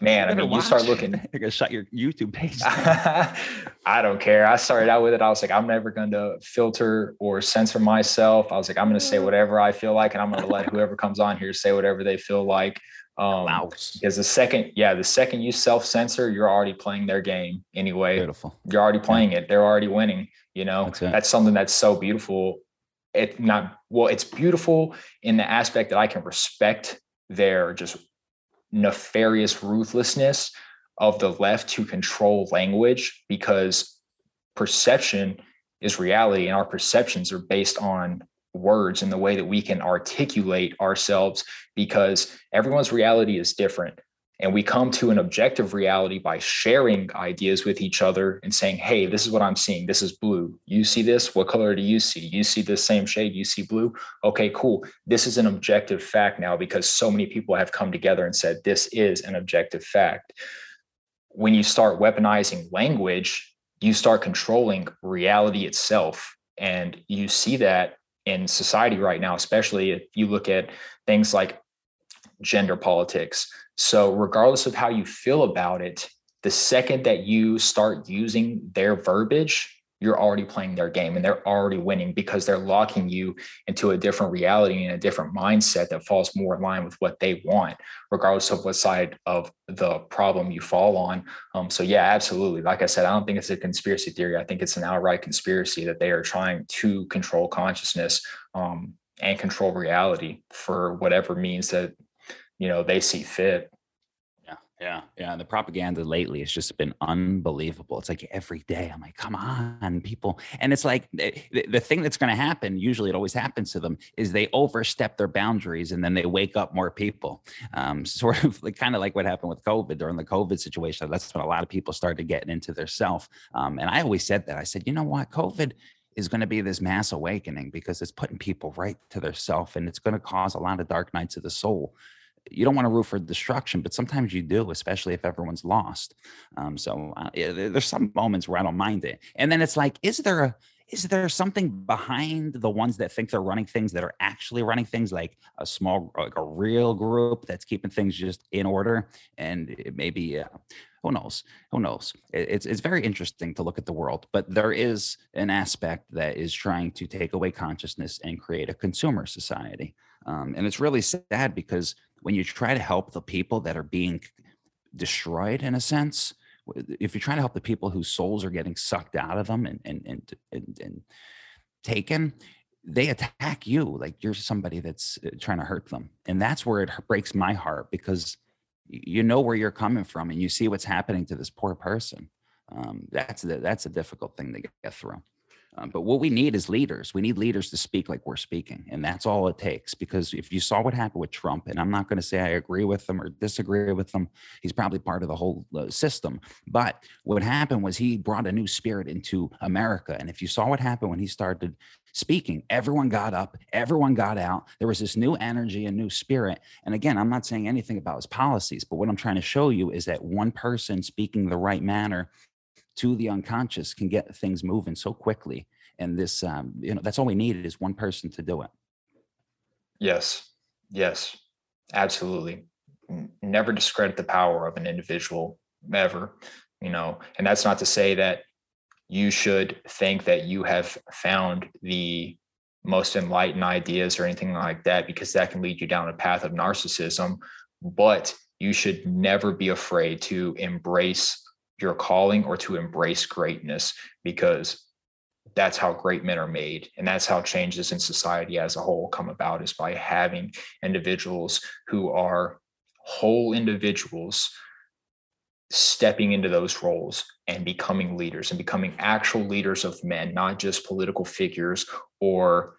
man, I mean, you start looking. You're gonna shut your YouTube page. I don't care. I started out with it. I was like, I'm never going to filter or censor myself. I was like, I'm going to say whatever I feel like, and I'm going to let whoever comes on here say whatever they feel like. Um, because the second, yeah, the second you self censor, you're already playing their game anyway. Beautiful. You're already playing yeah. it. They're already winning. You know, that's, that's something that's so beautiful. It not well, it's beautiful in the aspect that I can respect their just nefarious ruthlessness of the left to control language because perception is reality and our perceptions are based on words and the way that we can articulate ourselves because everyone's reality is different. And we come to an objective reality by sharing ideas with each other and saying hey this is what i'm seeing. This is blue. You see this? What color do you see? You see the same shade? You see blue? Okay cool. This is an objective fact now because so many people have come together and said this is an objective fact. When you start weaponizing language you start controlling reality itself and you see that in society right now, especially if you look at things like gender politics. So, regardless of how you feel about it, the second that you start using their verbiage, you're already playing their game and they're already winning because they're locking you into a different reality and a different mindset that falls more in line with what they want, regardless of what side of the problem you fall on. Um, so, yeah, absolutely. Like I said, I don't think it's a conspiracy theory. I think it's an outright conspiracy that they are trying to control consciousness um, and control reality for whatever means that you know they see fit. Yeah, yeah. The propaganda lately has just been unbelievable. It's like every day I'm like, come on, people. And it's like the, the thing that's going to happen, usually it always happens to them, is they overstep their boundaries and then they wake up more people. Um, sort of like kind of like what happened with COVID during the COVID situation. That's when a lot of people started getting into their self. Um, and I always said that. I said, you know what? COVID is going to be this mass awakening because it's putting people right to their self and it's going to cause a lot of dark nights of the soul you don't want to root for destruction, but sometimes you do, especially if everyone's lost. Um, so uh, there's some moments where I don't mind it, and then it's like, is there a is there something behind the ones that think they're running things that are actually running things like a small like a real group that's keeping things just in order? And maybe uh, who knows who knows? It's it's very interesting to look at the world but there is an aspect that is trying to take away consciousness and create a consumer society. Um, and it's really sad because when you try to help the people that are being destroyed in a sense if you're trying to help the people whose souls are getting sucked out of them and and and, and, and taken they attack you like you're somebody that's uh, trying to hurt them. And that's where it breaks my heart because you know where you're coming from and you see what's happening to this poor person. Um, that's the, that's a difficult thing to get through um, but what we need is leaders. We need leaders to speak like we're speaking. And that's all it takes. Because if you saw what happened with Trump, and I'm not going to say I agree with him or disagree with him, he's probably part of the whole uh, system. But what happened was he brought a new spirit into America. And if you saw what happened when he started speaking, everyone got up, everyone got out. There was this new energy and new spirit. And again, I'm not saying anything about his policies, but what I'm trying to show you is that one person speaking the right manner to the unconscious can get things moving so quickly. And this, um, you know, that's all we need is one person to do it. Yes. Yes. Absolutely. Never discredit the power of an individual ever, you know, and that's not to say that you should think that you have found the most enlightened ideas or anything like that, because that can lead you down a path of narcissism. But you should never be afraid to embrace your calling or to embrace greatness because that's how great men are made. And that's how changes in society as a whole come about is by having individuals who are whole individuals stepping into those roles and becoming leaders and becoming actual leaders of men not just political figures or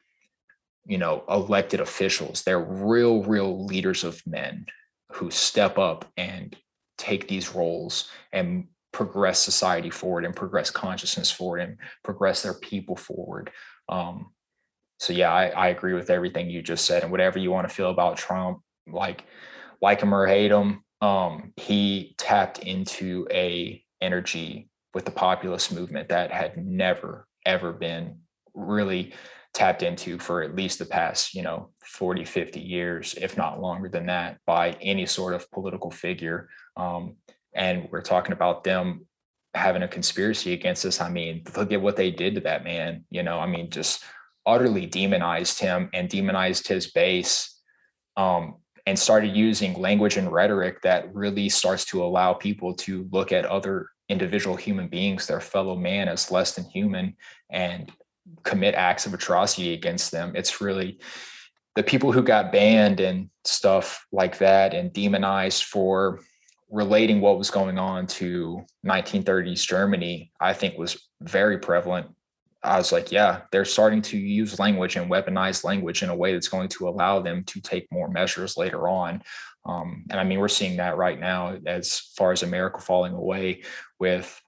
you know elected officials. They're real real leaders of men who step up and take these roles and progress society forward and progress consciousness forward and progress their people forward. Um, so yeah, I, I agree with everything you just said and whatever you want to feel about Trump, like like him or hate him, um, he tapped into a energy with the populist movement that had never ever been really tapped into for at least the past you know 40 50 years if not longer than that by any sort of political figure um, and we're talking about them having a conspiracy against us. I mean, look at what they did to that man. You know, I mean, just utterly demonized him and demonized his base. Um, and started using language and rhetoric that really starts to allow people to look at other individual human beings, their fellow man, as less than human and commit acts of atrocity against them. It's really the people who got banned and stuff like that and demonized for relating what was going on to 1930s Germany, I think was very prevalent. I was like, yeah, they're starting to use language and weaponize language in a way that's going to allow them to take more measures later on. Um, and I mean, we're seeing that right now as far as America falling away with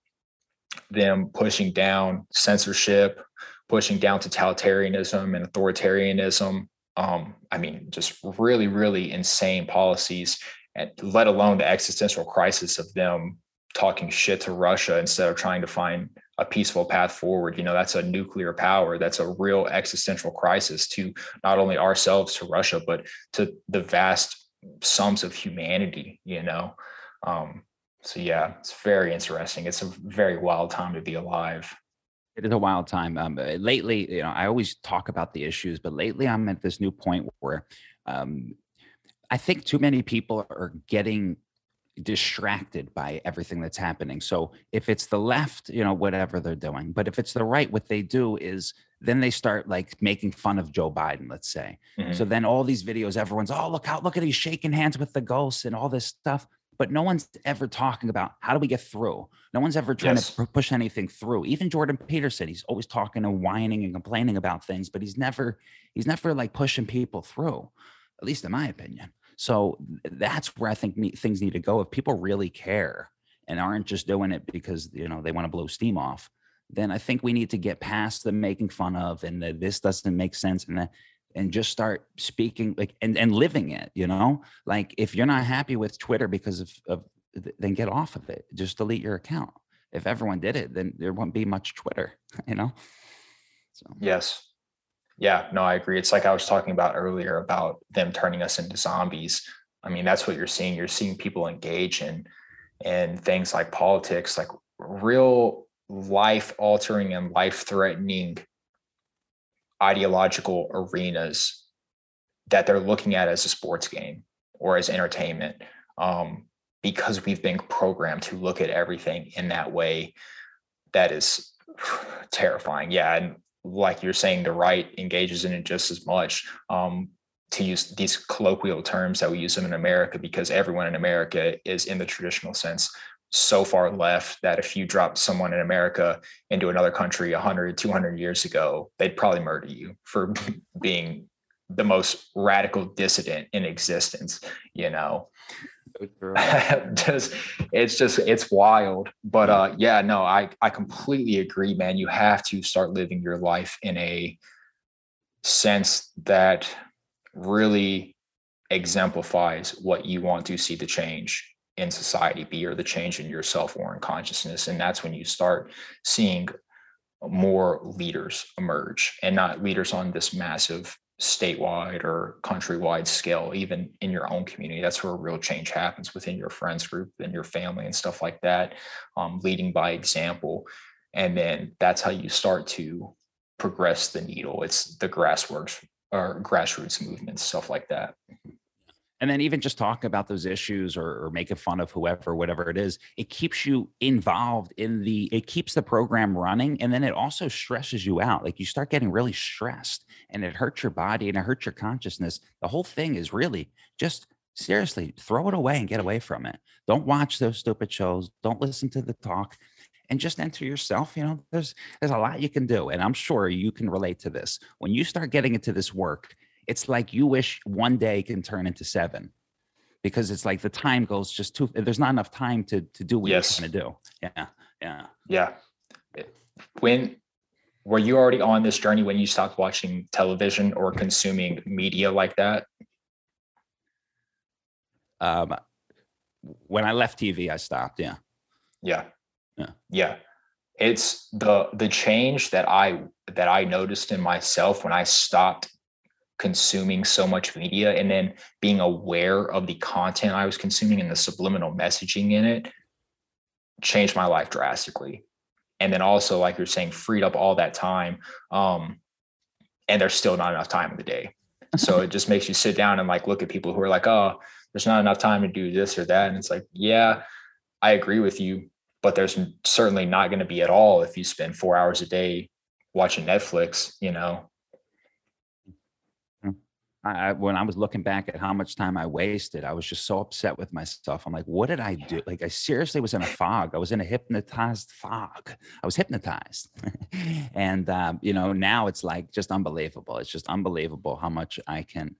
them pushing down censorship, pushing down totalitarianism and authoritarianism. Um, I mean, just really, really insane policies, and let alone the existential crisis of them talking shit to Russia instead of trying to find a peaceful path forward. You know, that's a nuclear power. That's a real existential crisis to not only ourselves, to Russia, but to the vast sums of humanity, you know. Um, so yeah, it's very interesting. It's a very wild time to be alive. It is a wild time. Um, lately, you know, I always talk about the issues, but lately I'm at this new point where um, I think too many people are getting distracted by everything that's happening. So if it's the left, you know, whatever they're doing, but if it's the right, what they do is then they start like making fun of Joe Biden, let's say. Mm-hmm. So then all these videos, everyone's, oh, look out, look at he's shaking hands with the ghosts and all this stuff. But no one's ever talking about how do we get through. No one's ever trying yes. to push anything through. Even Jordan Peterson, he's always talking and whining and complaining about things, but he's never, he's never like pushing people through, at least in my opinion. So that's where I think ne- things need to go. If people really care and aren't just doing it because you know they want to blow steam off, then I think we need to get past the making fun of and the, this doesn't make sense and that and just start speaking like and, and living it you know? Like if you're not happy with twitter because of, of then get off of it just delete your account. If everyone did it then there won't be much twitter you know? So. Yes yeah, no, I agree. It's like I was talking about earlier about them turning us into zombies. I mean, that's what you're seeing. You're seeing people engage in in things like politics, like real life altering and life threatening ideological arenas that they're looking at as a sports game or as entertainment um, because we've been programmed to look at everything in that way that is terrifying yeah and like you're saying, the right engages in it just as much. Um, to use these colloquial terms that we use them in America, because everyone in America is in the traditional sense so far left that if you dropped someone in America into another country 100, 200 years ago, they'd probably murder you for being the most radical dissident in existence, you know? just it's just it's wild. But uh yeah no i i completely agree man. You have to start living your life in a sense that really exemplifies what you want to see the change in society be or the change in yourself or in consciousness. And that's when you start seeing more leaders emerge and not leaders on this massive statewide or countrywide scale, even in your own community. That's where real change happens within your friends group and your family and stuff like that, um, leading by example. And then that's how you start to progress the needle. It's the grassroots or grassroots movements, stuff like that and then even just talk about those issues or, or making fun of whoever whatever it is it keeps you involved in the it keeps the program running and then it also stresses you out. Like you start getting really stressed and it hurts your body and it hurts your consciousness. The whole thing is really just seriously throw it away and get away from it. Don't watch those stupid shows. Don't listen to the talk and just enter yourself. You know there's there's a lot you can do and i'm sure you can relate to this. When you start getting into this work it's like you wish one day can turn into seven because it's like the time goes just too there's not enough time to to do what yes. you're trying to do. Yeah yeah. Yeah. When were you already on this journey when you stopped watching television or consuming media like that? Um when i left tv i stopped yeah. Yeah. Yeah. Yeah. It's the the change that i that i noticed in myself when i stopped consuming so much media and then being aware of the content I was consuming and the subliminal messaging in it changed my life drastically. And then also, like you're saying, freed up all that time. Um, and there's still not enough time in the day. so it just makes you sit down and like look at people who are like, oh, there's not enough time to do this or that. And it's like, yeah, I agree with you, but there's certainly not going to be at all if you spend four hours a day watching Netflix, you know, I, when I was looking back at how much time I wasted, I was just so upset with myself. I'm like, what did I do? Like, I seriously was in a fog. I was in a hypnotized fog. I was hypnotized. and, um, you know, now it's like just unbelievable. It's just unbelievable how much I can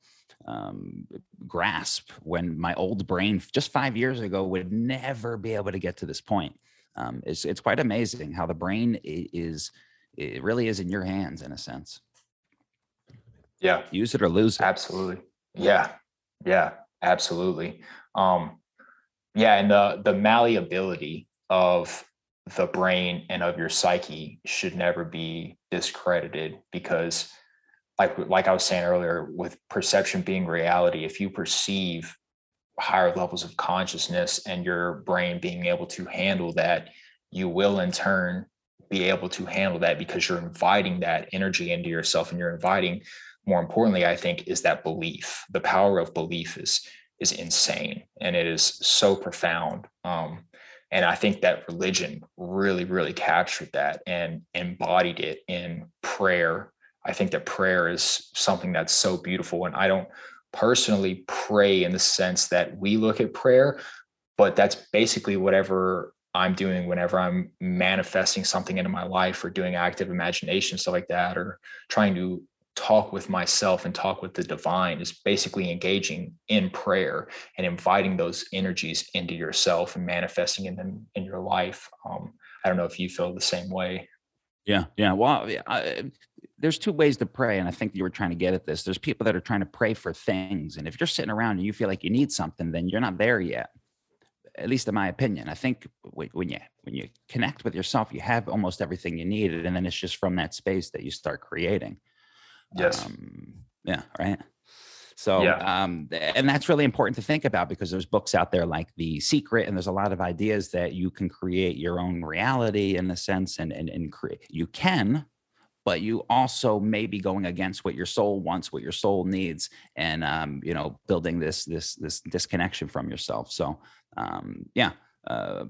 um, grasp when my old brain just five years ago would never be able to get to this point. Um, it's, it's quite amazing how the brain is, it really is in your hands in a sense. Yeah. Use it or lose it. Absolutely. Yeah. Yeah. Absolutely. Um, yeah, and the the malleability of the brain and of your psyche should never be discredited because like like I was saying earlier with perception being reality if you perceive higher levels of consciousness and your brain being able to handle that you will in turn be able to handle that because you're inviting that energy into yourself and you're inviting more importantly, I think, is that belief. The power of belief is is insane and it is so profound. Um, and I think that religion really, really captured that and embodied it in prayer. I think that prayer is something that's so beautiful. And I don't personally pray in the sense that we look at prayer, but that's basically whatever I'm doing whenever I'm manifesting something into my life or doing active imagination, stuff like that, or trying to talk with myself and talk with the divine is basically engaging in prayer and inviting those energies into yourself and manifesting in them in your life. Um, I don't know if you feel the same way. Yeah, yeah. Well, I, there's two ways to pray, and I think you were trying to get at this. There's people that are trying to pray for things, and if you're sitting around and you feel like you need something, then you're not there yet. At least in my opinion, I think when you when you connect with yourself, you have almost everything you need, and then it's just from that space that you start creating. Yes. Um, yeah. Right. So, yeah. um, and that's really important to think about because there's books out there like The Secret, and there's a lot of ideas that you can create your own reality in a sense, and and and create. You can, but you also may be going against what your soul wants, what your soul needs, and um, you know, building this this this disconnection from yourself. So, um, yeah. Uh,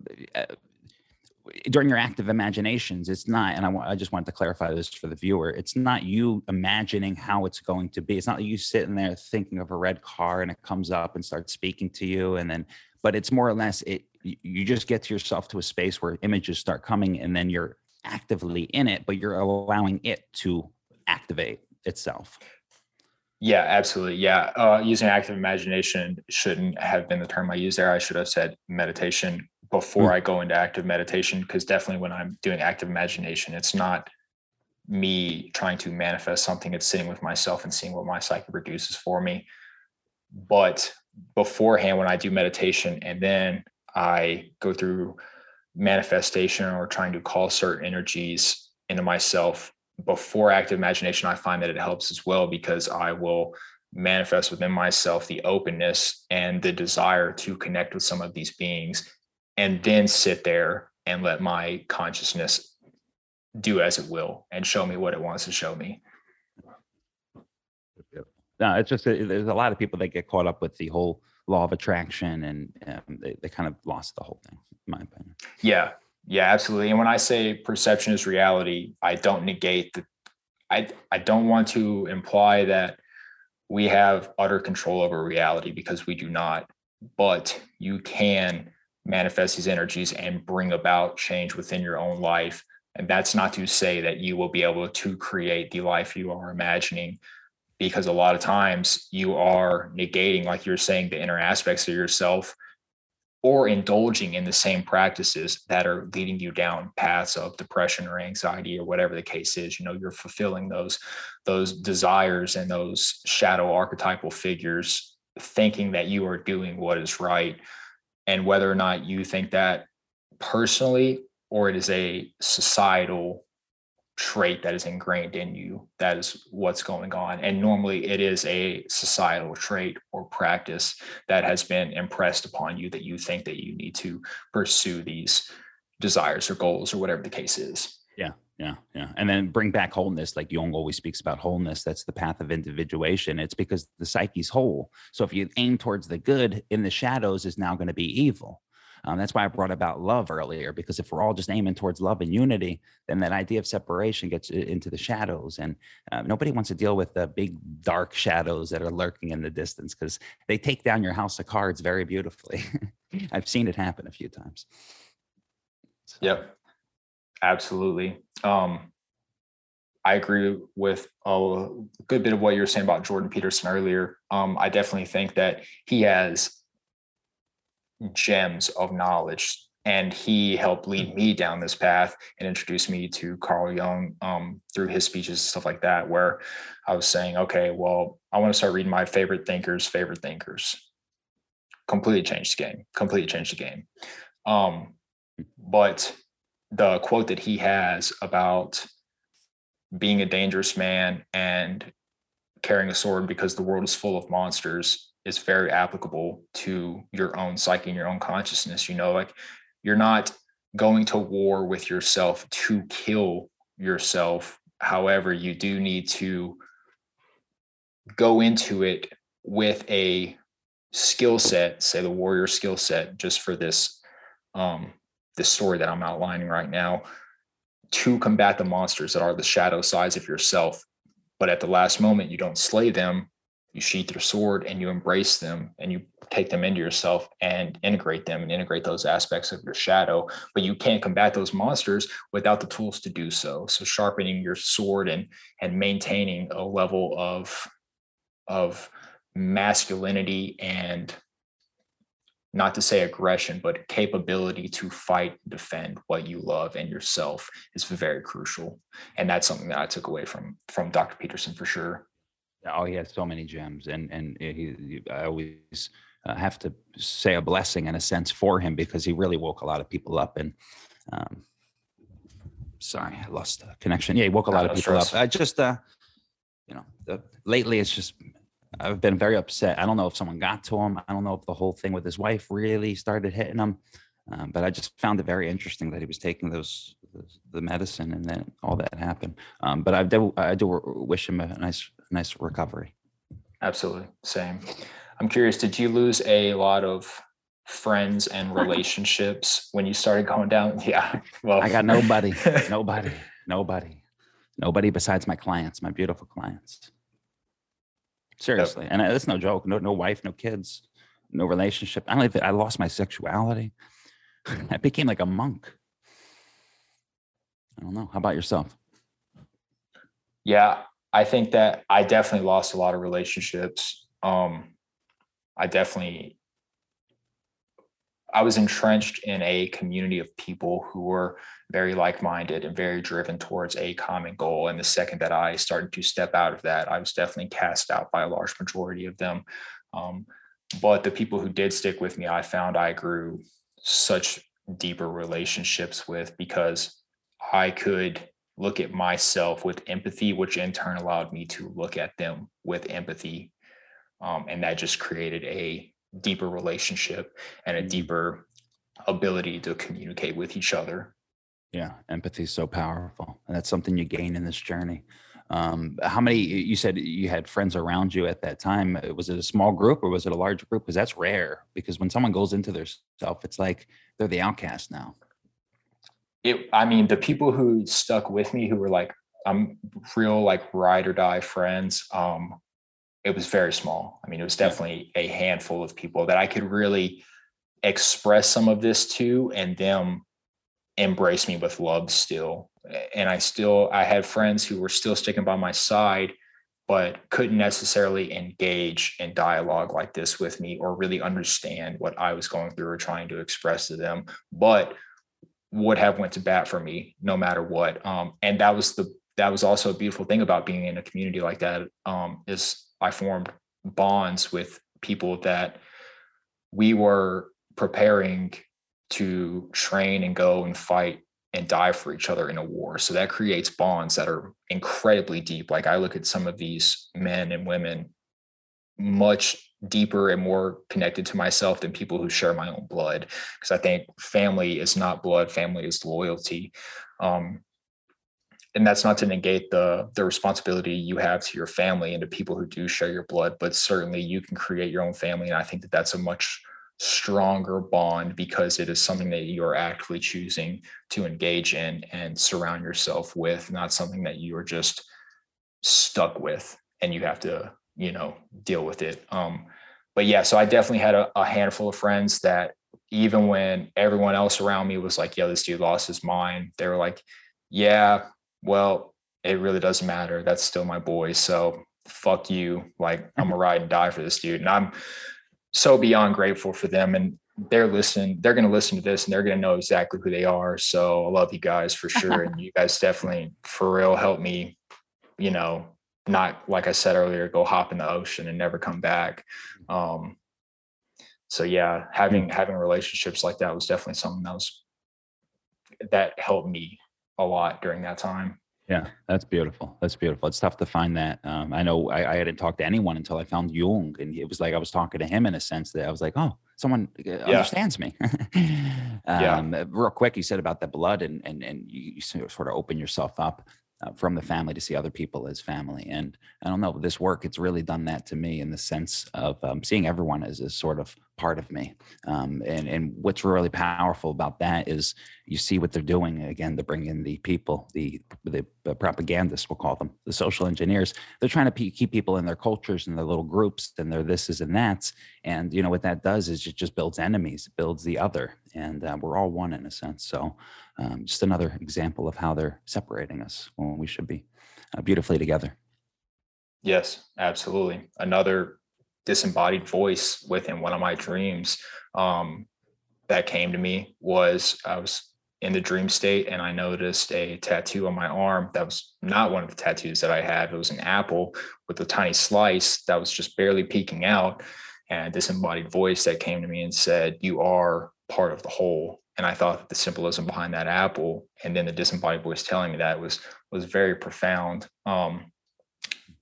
during your active imaginations it's not and I, I just wanted to clarify this for the viewer it's not you imagining how it's going to be. It's not you sitting there thinking of a red car and it comes up and starts speaking to you and then but it's more or less it you just get to yourself to a space where images start coming and then you're actively in it but you're allowing it to activate itself. Yeah absolutely. Yeah uh, using active imagination shouldn't have been the term i used there. I should have said meditation before mm. I go into active meditation because definitely when I'm doing active imagination, it's not me trying to manifest something. It's sitting with myself and seeing what my psyche produces for me. But beforehand, when I do meditation and then I go through manifestation or trying to call certain energies into myself before active imagination, I find that it helps as well because I will manifest within myself the openness and the desire to connect with some of these beings and then sit there and let my consciousness do as it will and show me what it wants to show me. No, it's just there's a lot of people that get caught up with the whole law of attraction and um, they, they kind of lost the whole thing, in my opinion. Yeah, yeah, absolutely. And when I say perception is reality, I don't negate the, I, I don't want to imply that we have utter control over reality because we do not, but you can manifest these energies and bring about change within your own life. And that's not to say that you will be able to create the life you are imagining, because a lot of times you are negating, like you're saying, the inner aspects of yourself or indulging in the same practices that are leading you down paths of depression or anxiety or whatever the case is you know you're fulfilling those those desires and those shadow archetypal figures thinking that you are doing what is right and whether or not you think that personally or it is a societal trait that is ingrained in you that is what's going on. And normally it is a societal trait or practice that has been impressed upon you that you think that you need to pursue these desires or goals or whatever the case is. Yeah Yeah, yeah. And then bring back wholeness. Like Jung always speaks about wholeness. That's the path of individuation. It's because the psyche's whole. So if you aim towards the good in the shadows is now going to be evil. Um, that's why I brought about love earlier, because if we're all just aiming towards love and unity, then that idea of separation gets into the shadows. And uh, nobody wants to deal with the big dark shadows that are lurking in the distance because they take down your house of cards very beautifully. I've seen it happen a few times. So. Yep. Absolutely. Um, I agree with a good bit of what you were saying about Jordan Peterson earlier. Um, I definitely think that he has gems of knowledge and he helped lead me down this path and introduce me to Carl Jung um, through his speeches and stuff like that, where I was saying, okay, well, I want to start reading my favorite thinkers, favorite thinkers. Completely changed the game. Completely changed the game. Um, but the quote that he has about being a dangerous man and carrying a sword because the world is full of monsters is very applicable to your own psyche and your own consciousness you know like you're not going to war with yourself to kill yourself. However you do need to go into it with a skill set say the warrior skill set just for this um this story that I'm outlining right now to combat the monsters that are the shadow sides of yourself. But at the last moment, you don't slay them. You sheath your sword and you embrace them and you take them into yourself and integrate them and integrate those aspects of your shadow. But you can't combat those monsters without the tools to do so. So sharpening your sword and and maintaining a level of of masculinity and not to say aggression, but capability to fight, defend what you love and yourself is very crucial. And that's something that I took away from from Dr. Peterson for sure. Oh, he has so many gems, and and he, I always uh, have to say a blessing in a sense for him because he really woke a lot of people up. And um, sorry, I lost the connection. Yeah, he woke a lot of people stress. up. I just, uh, you know, the, lately it's just I've been very upset. I don't know if someone got to him. I don't know if the whole thing with his wife really started hitting him. Um, but I just found it very interesting that he was taking those the medicine and then all that happened. Um, but I do I do wish him a nice nice recovery. Absolutely, same. I'm curious. Did you lose a lot of friends and relationships when you started going down? Yeah. Well, I got nobody, nobody, nobody, nobody besides my clients, my beautiful clients. Seriously, yep. and that's no joke. No, no wife, no kids, no relationship. I don't even. I lost my sexuality. I became like a monk. I don't know. How about yourself? Yeah, I think that I definitely lost a lot of relationships. Um, I definitely I was entrenched in a community of people who were very like-minded and very driven towards a common goal. And the second that I started to step out of that, I was definitely cast out by a large majority of them. Um, but the people who did stick with me, I found I grew such deeper relationships with because I could look at myself with empathy, which in turn allowed me to look at them with empathy. Um, and that just created a deeper relationship and a mm-hmm. deeper ability to communicate with each other. Yeah, empathy is so powerful, and that's something you gain in this journey. Um, how many? You said you had friends around you at that time. Was it a small group or was it a large group? Because that's rare. Because when someone goes into their self, it's like they're the outcast now. It. I mean, the people who stuck with me, who were like, I'm real, like ride or die friends. Um, it was very small. I mean, it was definitely a handful of people that I could really express some of this to and them embrace me with love still. And I still, I had friends who were still sticking by my side, but couldn't necessarily engage in dialogue like this with me or really understand what I was going through or trying to express to them, but would have went to bat for me no matter what. Um, and that was the, that was also a beautiful thing about being in a community like that um, is I formed bonds with people that we were preparing to train and go and fight and die for each other in a war. So that creates bonds that are incredibly deep. Like I look at some of these men and women much deeper and more connected to myself than people who share my own blood. Because I think family is not blood, family is loyalty. Um, and that's not to negate the the responsibility you have to your family and to people who do share your blood but certainly you can create your own family and i think that that's a much stronger bond because it is something that you're actively choosing to engage in and surround yourself with not something that you are just stuck with and you have to you know deal with it. Um but yeah so i definitely had a, a handful of friends that even when everyone else around me was like yo this dude lost his mind they were like yeah well, it really doesn't matter. That's still my boy. So fuck you. Like I'm gonna ride and die for this dude. And I'm so beyond grateful for them. And they're listening, they're gonna listen to this and they're gonna know exactly who they are. So I love you guys for sure. and you guys definitely for real help me, you know, not like I said earlier, go hop in the ocean and never come back. Um so yeah, having having relationships like that was definitely something that was that helped me a lot during that time. Yeah, that's beautiful. That's beautiful. It's tough to find that. Um, I know I, I, hadn't talked to anyone until I found Jung, and it was like I was talking to him in a sense that I was like, oh, someone uh, yeah. understands me. um, yeah. Real quick, you said about the blood, and and and you, you sort of open yourself up uh, from the family to see other people as family. And I don't know, this work, it's really done that to me in the sense of um, seeing everyone as a sort of part of me. Um, and, and what's really powerful about that is you see what they're doing again to bring in the people, the, the, propagandists, we'll call them, the social engineers. They're trying to keep people in their cultures and their little groups and their thises and that's. And, you know, what that does is it just builds enemies, builds the other. And uh, we're all one in a sense. So um, just another example of how they're separating us when we should be uh, beautifully together. Yes, absolutely. Another disembodied voice within one of my dreams um, that came to me was I was in the dream state and I noticed a tattoo on my arm that was not one of the tattoos that I had. It was an apple with a tiny slice that was just barely peeking out. And this embodied voice that came to me and said, You are part of the whole and I thought that the symbolism behind that apple and then the disembodied voice telling me that was was very profound. Um,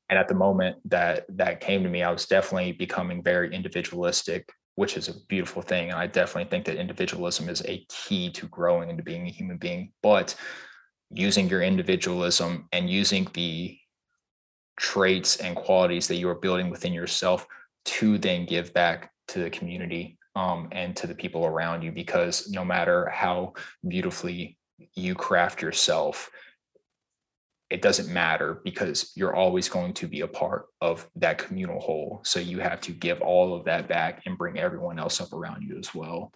and at the moment that that came to me, I was definitely becoming very individualistic, which is a beautiful thing. And I definitely think that individualism is a key to growing into being a human being. But using your individualism and using the traits and qualities that you are building within yourself to then give back to the community um, and to the people around you because no matter how beautifully you craft yourself it doesn't matter because you're always going to be a part of that communal whole. So you have to give all of that back and bring everyone else up around you as well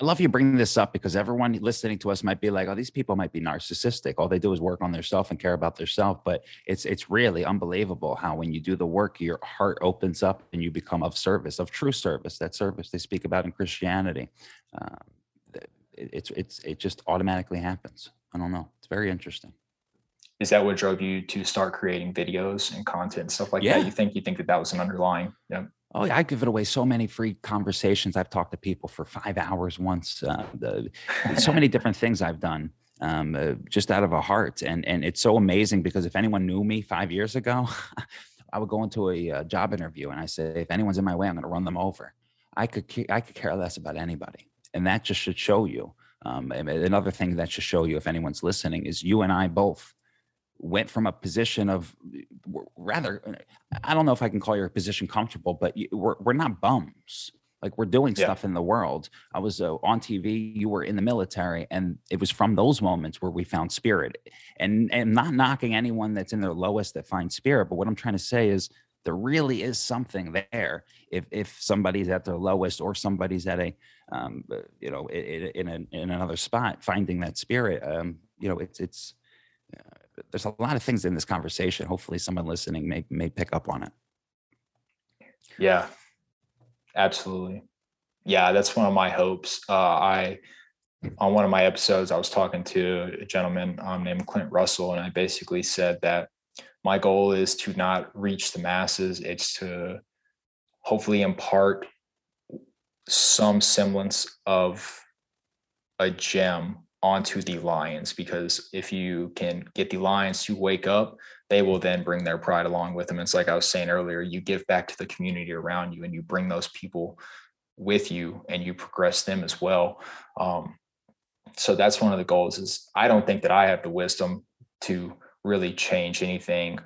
I love you bringing this up because everyone listening to us might be like, "Oh, these people might be narcissistic. All they do is work on themselves and care about themselves." But it's it's really unbelievable how when you do the work, your heart opens up and you become of service, of true service. That service they speak about in Christianity. Um, it, it's it's it just automatically happens. I don't know. It's very interesting. Is that what drove you to start creating videos and content and stuff like yeah. that? You think you think that that was an underlying? Yeah. Oh, yeah, I give it away so many free conversations. I've talked to people for five hours once. Uh, the, so many different things I've done um, uh, just out of a heart, and and it's so amazing because if anyone knew me five years ago, I would go into a, a, uh, job interview and I say, if anyone's in my way, I'm going to run them over. I could I could care less about anybody, and that just should show you. Um, another thing that should show you, if anyone's listening, is you and I both went from a position of rather i don't know if i can call your position comfortable but we're, we're not bums. Like we're doing yeah. stuff in the world. I was uh, on tv you were in the military and it was from those moments where we found spirit. And and not knocking anyone that's in their lowest that finds spirit but what i'm trying to say is there really is something there. If if somebody's at their lowest or somebody's at a um, uh, you know in, in, a, in another spot finding that spirit um, you know it's it's uh, there's a lot of things in this conversation. Hopefully, someone listening may may pick up on it. Yeah, absolutely. Yeah, that's one of my hopes. Uh, I on one of my episodes, I was talking to a gentleman um, named Clint Russell, and I basically said that my goal is to not reach the masses; it's to hopefully impart some semblance of a gem onto the lions because if you can get the lions to wake up they will then bring their pride along with them. It's like i was saying earlier you give back to the community around you and you bring those people with you and you progress them as well. Um, so that's one of the goals is i don't think that i have the wisdom to really change anything,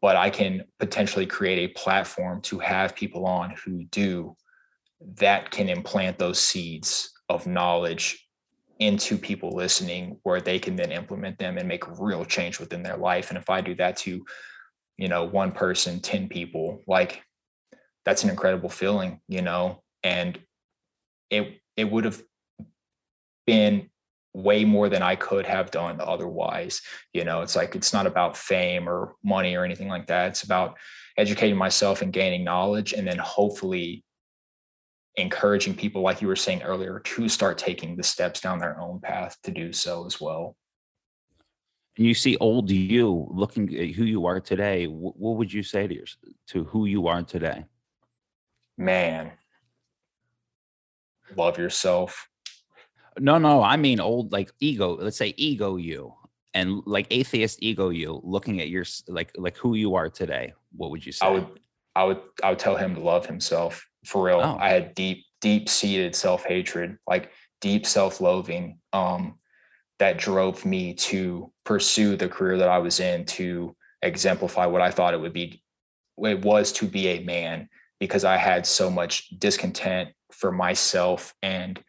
but I can potentially create a platform to have people on who do that can implant those seeds of knowledge into people listening where they can then implement them and make real change within their life. And if i do that to you know one person 10 people like that's an incredible feeling you know? And it it would have been way more than i could have done otherwise you know? It's like it's not about fame or money or anything like that. It's about educating myself and gaining knowledge and then hopefully encouraging people, like you were saying earlier, to start taking the steps down their own path to do so as well. And you see old you looking at who you are today. What would you say to your, to who you are today? Man, love yourself. No, no, I mean old like ego. Let's say ego you and like atheist ego you looking at your like like who you are today. What would you say? I would I would I would tell him to love himself for real. Oh. I had deep, deep seated self hatred, like deep self loathing, um, that drove me to pursue the career that I was in to exemplify what I thought it would be, it was to be a man, because I had so much discontent for myself and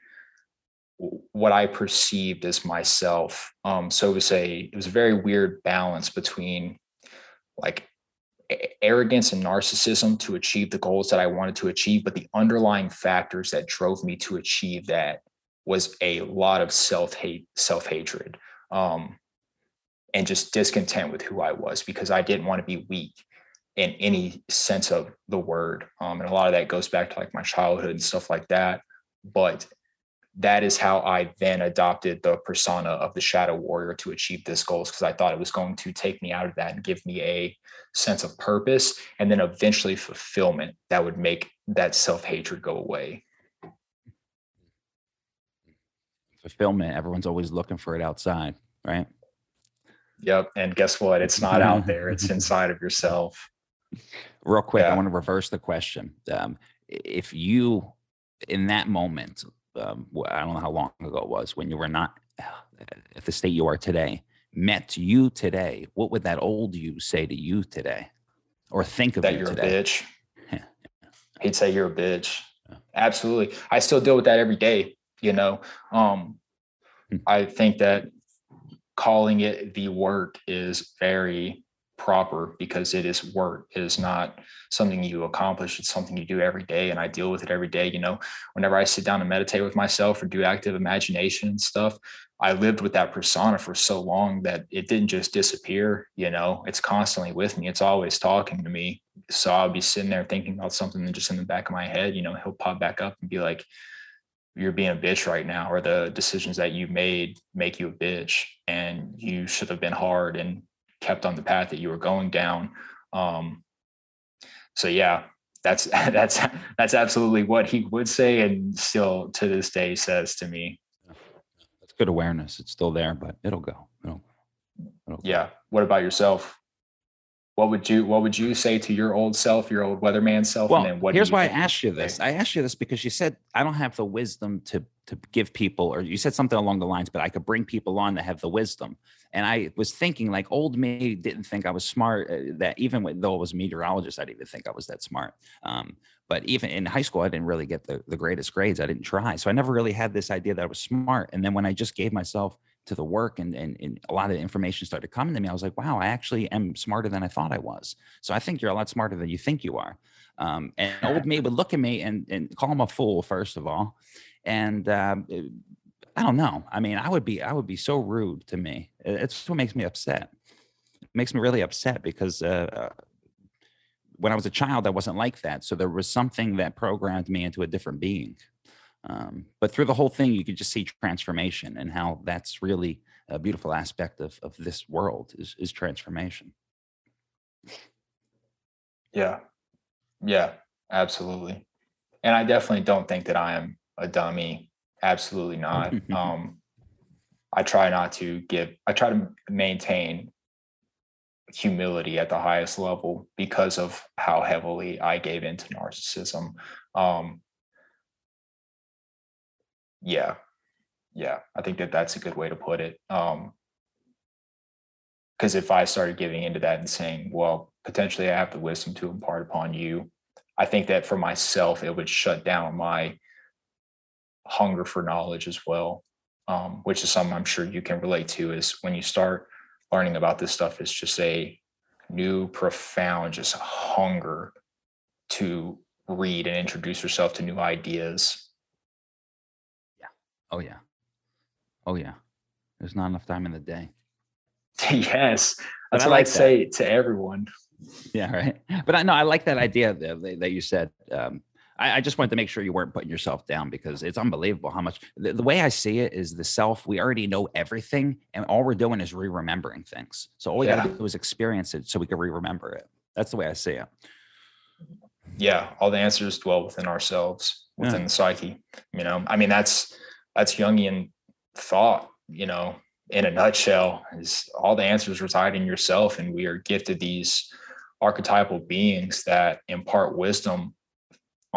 what I perceived as myself. Um, so it was a it was a very weird balance between like arrogance and narcissism to achieve the goals that I wanted to achieve, but the underlying factors that drove me to achieve that was a lot of self hate, self hatred, um, and just discontent with who I was because I didn't want to be weak in any sense of the word. Um, and a lot of that goes back to like my childhood and stuff like that. But that is how I then adopted the persona of the shadow warrior to achieve this goals because I thought it was going to take me out of that and give me a sense of purpose and then eventually fulfillment that would make that self-hatred go away. Fulfillment, everyone's always looking for it outside, right? Yep. And guess what? It's not out there, it's inside of yourself. Real quick, yeah. I want to reverse the question. Um, if you, in that moment, um, I don't know how long ago it was when you were not at the state you are today, met you today, what would that old you say to you today, or think of that you you're today? a bitch? He'd say you're a bitch. Absolutely, I still deal with that every day. You know, um, hmm. I think that calling it the work is very proper because it is work. It is not something you accomplish. It's something you do every day. And I deal with it every day. You know, whenever I sit down and meditate with myself or do active imagination and stuff, I lived with that persona for so long that it didn't just disappear. You know, it's constantly with me. It's always talking to me. So I'll be sitting there thinking about something and just in the back of my head, you know, he'll pop back up and be like, you're being a bitch right now, or the decisions that you made make you a bitch and you should have been hard and kept on the path that you were going down. Um, so yeah, that's that's that's absolutely what he would say, and still to this day says to me. That's good awareness. It's still there, but it'll go. It'll, it'll yeah. Go. What about yourself? What would you What would you say to your old self, your old weatherman self? Well, here's why I asked you this. I asked you this because you said I don't have the wisdom to to give people, or you said something along the lines, but I could bring people on that have the wisdom. And I was thinking, like, old me didn't think I was smart. Uh, that even with, though I was a meteorologist, I didn't even think I was that smart. Um, but even in high school, I didn't really get the, the greatest grades. I didn't try. So I never really had this idea that I was smart. And then when I just gave myself to the work and, and, and a lot of information started coming to me, I was like, wow, I actually am smarter than I thought I was. So I think you're a lot smarter than you think you are. Um, and old me would look at me and, and call him a fool, first of all. And um, I don't know. I mean, I would be I would be so rude to me. It's what makes me upset. It makes me really upset because uh, uh, when I was a child, I wasn't like that. So there was something that programmed me into a different being. Um, but through the whole thing, you could just see transformation and how that's really a beautiful aspect of, of this world is, is transformation. Yeah. Yeah, absolutely. And I definitely don't think that I am a dummy Absolutely not. um, I try not to give, I try to maintain humility at the highest level because of how heavily I gave into narcissism. Um, yeah, yeah, I think that that's a good way to put it. Um, because if I started giving into that and saying, well, potentially I have the wisdom to impart upon you, I think that for myself, it would shut down my hunger for knowledge as well, um, which is something I'm sure you can relate to. Is when you start learning about this stuff, it's just a new, profound, just hunger to read and introduce yourself to new ideas. Yeah. Oh yeah. Oh yeah. There's not enough time in the day. yes, that's what like I say to everyone. Yeah, right. But I know I like that idea that, that you said. Um, I, I, just wanted to make sure you weren't putting yourself down because it's unbelievable how much. The, the, way I see it is the self. We already know everything, and all we're doing is re-remembering things. So all we yeah. got to do is experience it, so we can re-remember it. That's the way I see it. Yeah, all the answers dwell within ourselves, within yeah. the psyche. You know, I mean, that's that's Jungian thought. You know, in a nutshell, is all the answers reside in yourself, and we are gifted these archetypal beings that impart wisdom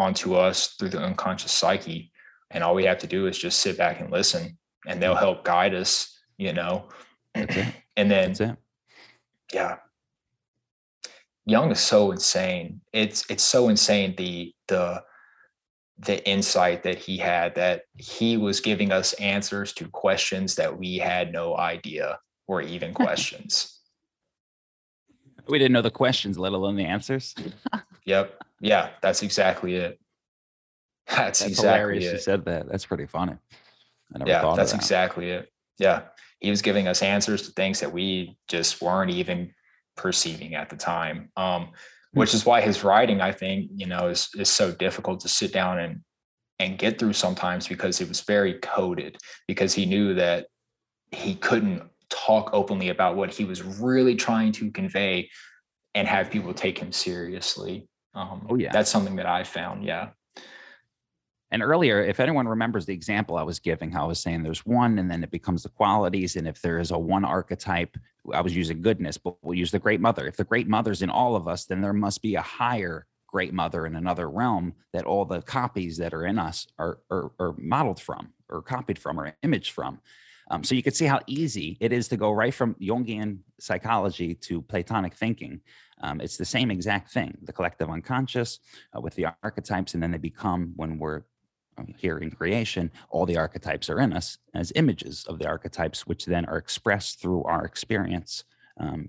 onto us through the unconscious psyche. And all we have to do is just sit back and listen, and they'll mm-hmm. help guide us, you know. and then, yeah, Jung is so insane. It's it's so insane the the the insight that he had that he was giving us answers to questions that we had no idea were even questions. We didn't know the questions, let alone the answers. yep. Yeah, that's exactly it. That's, that's exactly hilarious it. You said that. That's pretty funny. yeah, that's that. exactly it. Yeah. He was giving us answers to things that we just weren't even perceiving at the time. Um, which is why his writing, I think, you know, is is so difficult to sit down and and get through sometimes because it was very coded because he knew that he couldn't talk openly about what he was really trying to convey and have people take him seriously. Um, oh yeah, that's something that I found. Yeah. And earlier, if anyone remembers the example I was giving, how I was saying there's one and then it becomes the qualities. And if there is a one archetype, I was using goodness, but we'll use the great mother. If the great mother's in all of us, then there must be a higher great mother in another realm that all the copies that are in us are, are, are modeled from or copied from or imaged from. Um, so you can see how easy it is to go right from Jungian psychology to Platonic thinking. Um, it's the same exact thing, the collective unconscious uh, with the archetypes, and then they become, when we're um, here in creation, all the archetypes are in us as images of the archetypes, which then are expressed through our experience um,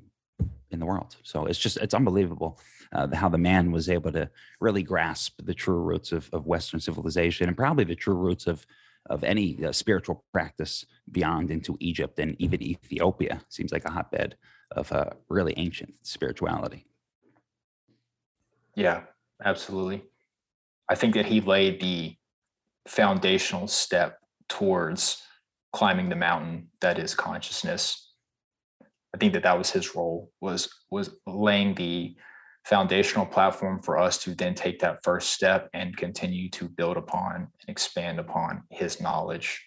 in the world. So it's just, it's unbelievable uh, how the man was able to really grasp the true roots of, of Western civilization and probably the true roots of of any uh, spiritual practice beyond into Egypt and even Ethiopia. Seems like a hotbed of uh, really ancient spirituality. Yeah, absolutely. I think that he laid the foundational step towards climbing the mountain that is consciousness. I think that that was his role was was laying the foundational platform for us to then take that first step and continue to build upon and expand upon his knowledge.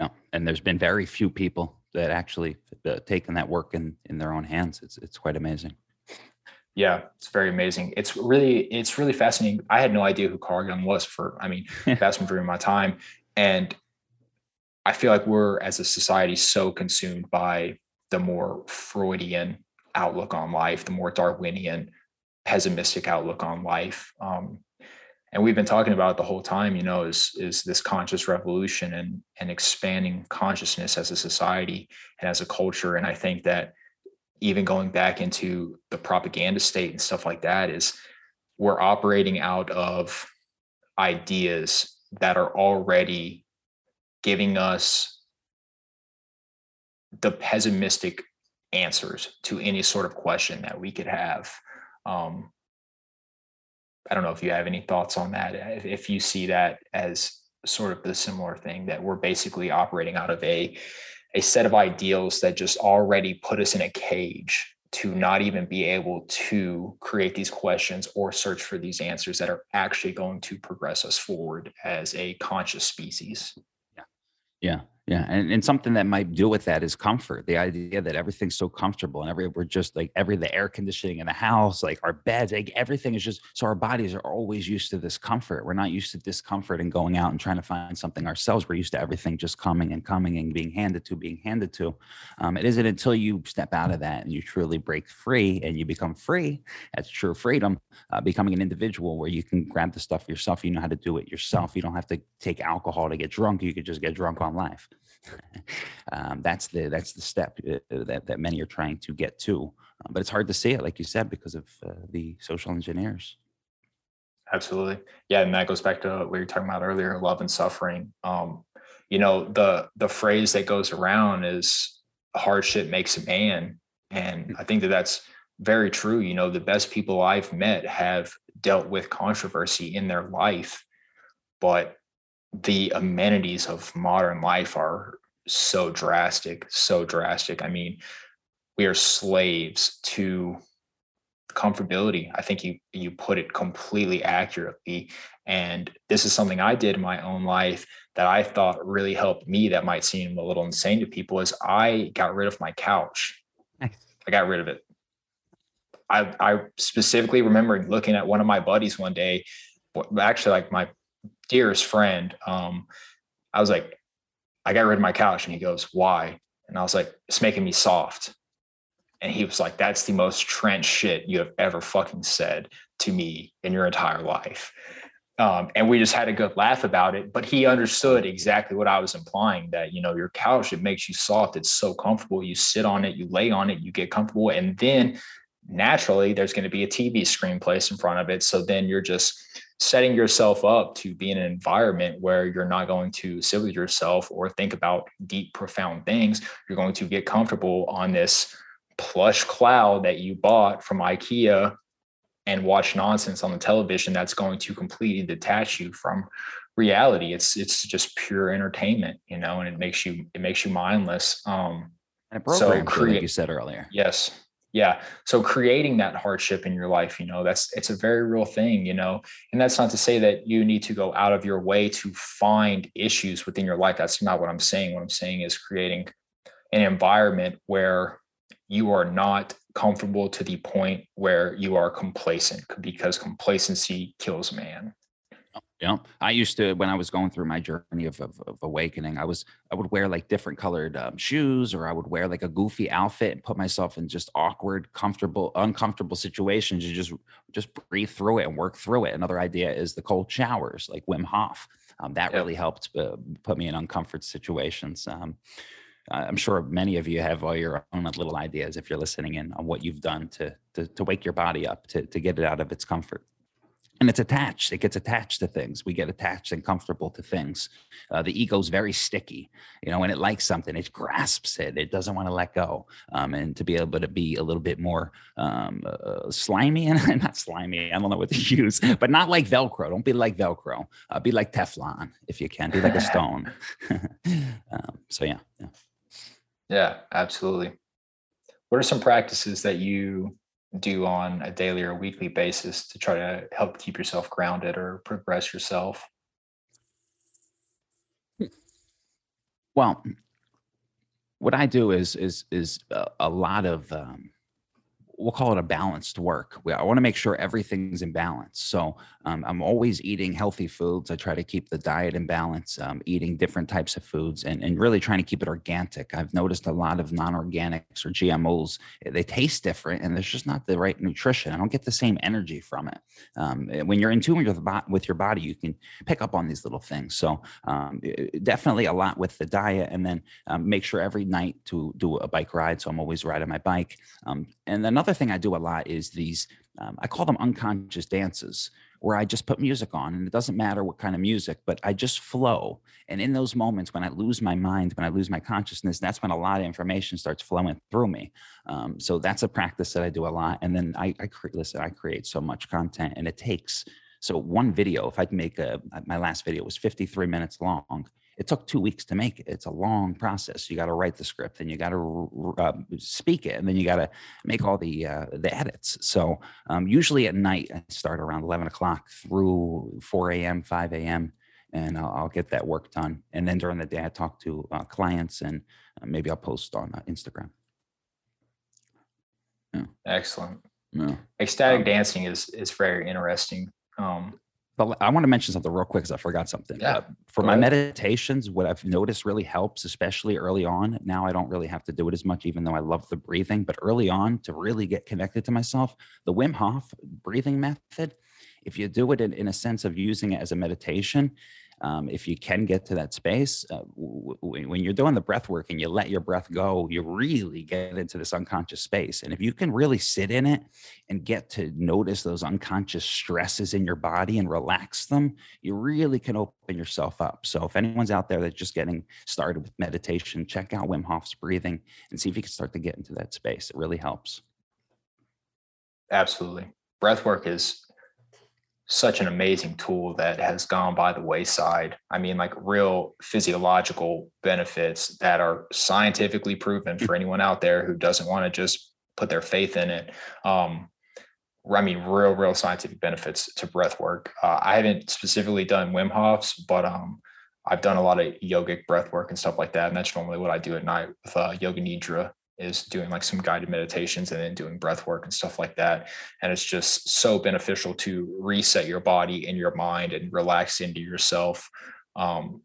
No, and there's been very few people that actually uh, taken that work in in their own hands. It's it's quite amazing. Yeah, it's very amazing. It's really it's really fascinating. I had no idea who Carl Jung was for I mean vast majority of my time, and I feel like we're as a society so consumed by the more Freudian outlook on life, the more Darwinian, pessimistic outlook on life. Um, and we've been talking about the whole time, you know, is is this conscious revolution and and expanding consciousness as a society and as a culture. And I think that even going back into the propaganda state and stuff like that is we're operating out of ideas that are already giving us the pessimistic answers to any sort of question that we could have. Um, I don't know if you have any thoughts on that. Uh, if, if you see that as sort of the similar thing that we're basically operating out of a a set of ideals that just already put us in a cage to not even be able to create these questions or search for these answers that are actually going to progress us forward as a conscious species. Yeah. Yeah Yeah, and, and something that might do with that is comfort. The idea that everything's so comfortable and every we're just like every the air conditioning in the house, like our beds, like everything is just so our bodies are always used to this comfort. We're not used to discomfort and going out and trying to find something ourselves. We're used to everything just coming and coming and being handed to, being handed to. Um, it isn't until you step out of that and you truly break free and you become free. That's true freedom, uh, becoming an individual where you can grab the stuff yourself. You know how to do it yourself. You don't have to take alcohol to get drunk. You could just get drunk on life. Um, that's the that's the step uh, uh, that that many are trying to get to, uh, but it's hard to see it, like you said, because of uh, the social engineers. Absolutely, yeah, and that goes back to what you were talking about earlier, love and suffering. Um, you know, the the phrase that goes around is hardship makes a man, and I think that that's very true. You know, the best people I've met have dealt with controversy in their life, but the amenities of modern life are so drastic, so drastic. I mean, we are slaves to comfortability. I think you you put it completely accurately. And this is something I did in my own life that I thought really helped me. That might seem a little insane to people. Is I got rid of my couch. Nice. I got rid of it. I I specifically remember looking at one of my buddies one day, actually like my dearest friend, um, I was like, I got rid of my couch. And he goes, Why? And I was like, It's making me soft. And he was like, That's the most trench shit you have ever fucking said to me in your entire life. Um, and we just had a good laugh about it. But he understood exactly what I was implying that, you know, your couch, it makes you soft. It's so comfortable. You sit on it, you lay on it, you get comfortable. And then naturally, there's going to be a TV screen placed in front of it. So then you're just setting yourself up to be in an environment where you're not going to sit with yourself or think about deep, profound things. You're going to get comfortable on this plush cloud that you bought from IKEA and watch nonsense on the television that's going to completely detach you from reality. It's it's just pure entertainment, you know, and it makes you it makes you mindless. Um and so create, like you said earlier. Yes yeah. So creating that hardship in your life you know that's it's a very real thing you know and that's not to say that you need to go out of your way to find issues within your life. That's not what i'm saying. What i'm saying is creating an environment where you are not comfortable to the point where you are complacent because complacency kills man yeah, I used to when I was going through my journey of, of, of awakening. I was I would wear like different colored um, shoes, or I would wear like a goofy outfit and put myself in just awkward, comfortable, uncomfortable situations. You just just breathe through it and work through it. Another idea is the cold showers, like Wim Hof. Um, that really helped uh, put me in uncomfort situations. Um, I'm sure many of you have all your own little ideas if you're listening in on what you've done to to, to wake your body up to to get it out of its comfort and it's attached it gets attached to things. We get attached and comfortable to things. Uh, the ego's very sticky you know when it likes something it grasps it it doesn't want to let go. Um, and to be able to be a little bit more um, uh, slimy and not slimy i don't know what to use but not like velcro don't be like velcro. Uh, be like teflon if you can be like a stone. Um, so yeah, yeah. Yeah absolutely. What are some practices that you do on a daily or weekly basis to try to help keep yourself grounded or progress yourself? Well, what I do is is is a, lot of um, we'll call it a balanced work. I want to make sure everything's in balance. So um, I'm always eating healthy foods. I try to keep the diet in balance, um, eating different types of foods, and, and really trying to keep it organic. I've noticed a lot of non-organics or GMOs. Eh, they taste different, and there's just not the right nutrition. I don't get the same energy from it. Um, eh, when you're in tune with, with your body, you can pick up on these little things. So um, eh, definitely a lot with the diet, and then um, make sure every night to do a bike ride. So I'm always riding my bike. And another thing I do a lot is these, um, I call them unconscious dances, where I just put music on and it doesn't matter what kind of music, but I just flow. And in those moments when I lose my mind, when I lose my consciousness, that's when a lot of information starts flowing through me. Um, so that's a practice that I do a lot. And then I, I create, listen, I create so much content and it takes, so one video, if I can make a, my last video was 53 minutes long it took two weeks to make it. It's a long process. You got to write the script and you got to uh, speak it, and then you got to make all the uh, the edits. So um, usually at night, I start around eleven o'clock through four a.m., five a.m. and I'll, I'll get that work done. And then during the day, I talk to uh, clients, and uh, maybe I'll post on uh, Instagram. Excellent. Yeah. Ecstatic Um, dancing is is very interesting. Um, But I want to mention something real quick because I forgot something. Yeah, Uh, for my meditations, what I've noticed really helps, especially early on. Now I don't really have to do it as much, even though I love the breathing. But early on, to really get connected to myself, the Wim Hof breathing method, if you do it in, in a sense of using it as a meditation, um, if you can get to that space, uh, w- w- when you're doing the breath work and you let your breath go, you really get into this unconscious space. And if you can really sit in it and get to notice those unconscious stresses in your body and relax them, you really can open yourself up. So if anyone's out there that's just getting started with meditation, check out Wim Hof's breathing and see if you can start to get into that space. It really helps. absolutely, breath work is such an amazing tool that has gone by the wayside. I mean, like real physiological benefits that are scientifically proven for anyone out there who doesn't want to just put their faith in it. Um, I mean, real, real scientific benefits to breath work. Uh, I haven't specifically done Wim Hof's, but um, I've done a lot of yogic breath work and stuff like that. And that's normally what I do at night with uh, Yoga Nidra is doing like some guided meditations and then doing breath work and stuff like that. And it's just so beneficial to reset your body and your mind and relax into yourself. Um,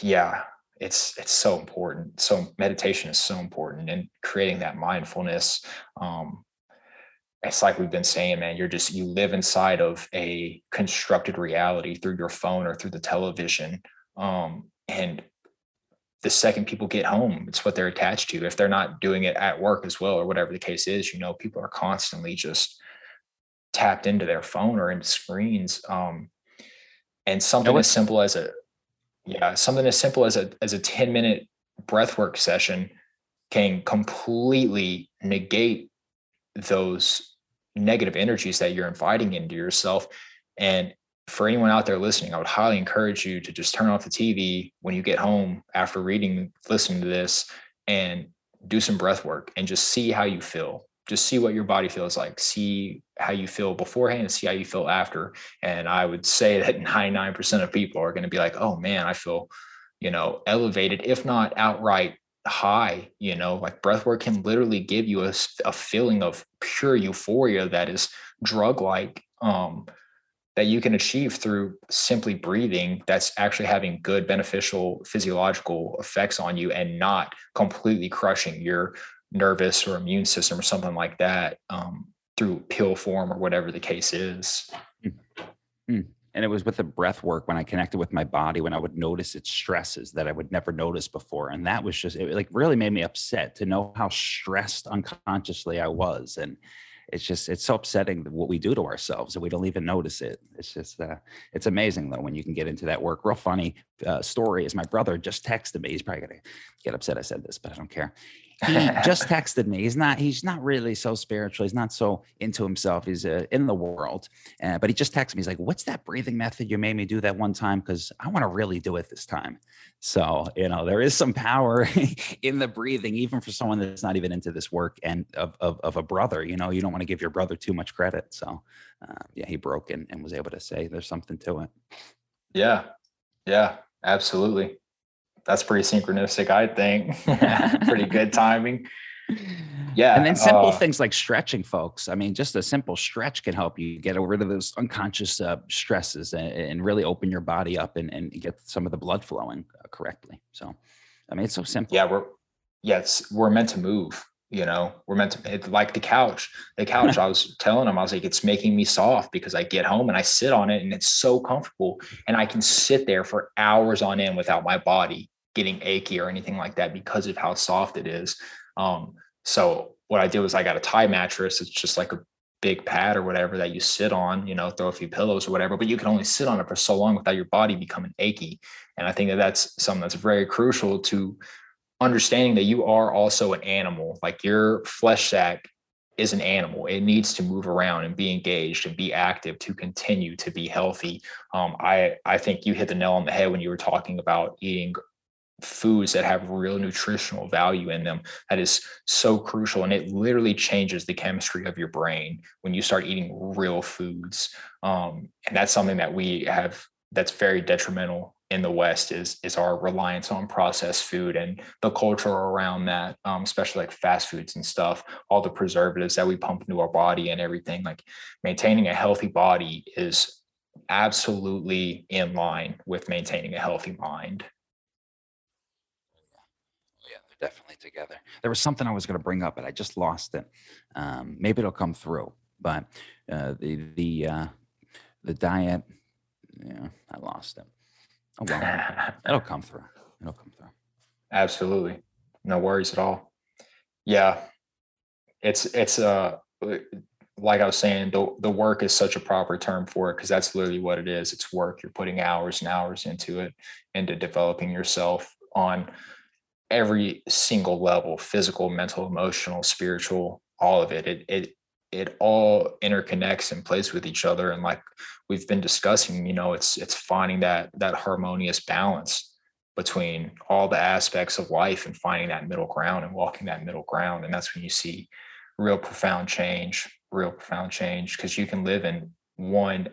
yeah, it's it's so important. So meditation is so important and creating that mindfulness. Um, it's like we've been saying, man, you're just you live inside of a constructed reality through your phone or through the television. Um, and the second people get home, it's what they're attached to. If they're not doing it at work as well, or whatever the case is, you know, people are constantly just tapped into their phone or into screens. Um, and something as simple as a yeah, something as simple as a as a 10 minute breath work session can completely negate those negative energies that you're inviting into yourself. And for anyone out there listening, I would highly encourage you to just turn off the TV when you get home after reading, listening to this, and do some breath work and just see how you feel. Just see what your body feels like. See how you feel beforehand and see how you feel after. And I would say that 99% of people are going to be like, oh man, I feel, you know, elevated, if not outright high you know like breath work can literally give you a feeling of pure euphoria that is drug like um that you can achieve through simply breathing that's actually having good beneficial physiological effects on you and not completely crushing your nervous or immune system or something like that um, through pill form or whatever the case is And it was with the breath work when I connected with my body, when I would notice its stresses that I would never notice before. And that was just, it like really made me upset to know how stressed unconsciously I was. And it's just, it's so upsetting what we do to ourselves and we don't even notice it. It's just, uh, it's amazing though when you can get into that work. Real funny uh, story is my brother just texted me. He's probably to get upset I said this, but I don't care. He just texted me. He's not. He's not really so spiritual. He's not so into himself. He's uh, in the world, uh, but he just texted me. He's like, "What's that breathing method you made me do that one time? Because I want to really do it this time." So you know, there is some power in the breathing, even for someone that's not even into this work and of of, of a brother. You know, you don't want to give your brother too much credit. So uh, yeah, he broke in and was able to say there's something to it. yeah yeah absolutely that's pretty synchronistic i think pretty good timing yeah And then simple uh, things like stretching, folks. I mean, just a simple stretch can help you get rid of those unconscious uh, stresses and, and really open your body up and, and get some of the blood flowing uh, correctly. So, I mean, it's so simple. yeah we're yeah we're meant to move you know we're meant to it, like the couch the couch i was telling him i was like it's making me soft because i get home and i sit on it and it's so comfortable and i can sit there for hours on end without my body getting achy or anything like that because of how soft it is. Um so what i did was i got a Thai mattress. It's just like a big pad or whatever that you sit on you know throw a few pillows or whatever but you can only sit on it for so long without your body becoming achy. And i think that that's something that's very crucial to understanding that you are also an animal. Like your flesh sac is an animal. It needs to move around and be engaged and be active to continue to be healthy. Um, i i think you hit the nail on the head when you were talking about eating foods that have real nutritional value in them that is so crucial and it literally changes the chemistry of your brain when you start eating real foods um, and that's something that we have that's very detrimental in the West is is our reliance on processed food and the culture around that, um, especially like fast foods and stuff, all the preservatives that we pump into our body and everything. Like maintaining a healthy body is absolutely in line with maintaining a healthy mind. Definitely together. There was something I was going to bring up, but I just lost it. Um, maybe it'll come through. But uh, the the uh, the diet, yeah, I lost it. Oh well, it'll come through. It'll come through. Absolutely, no worries at all. Yeah, it's it's uh like I was saying, the the work is such a proper term for it because that's literally what it is. It's work. You're putting hours and hours into it, into developing yourself on every single level physical mental emotional spiritual all of it it it it all interconnects and plays with each other. And like we've been discussing you know it's it's finding that that harmonious balance between all the aspects of life and finding that middle ground and walking that middle ground. And that's when you see real profound change real profound change because you can live in one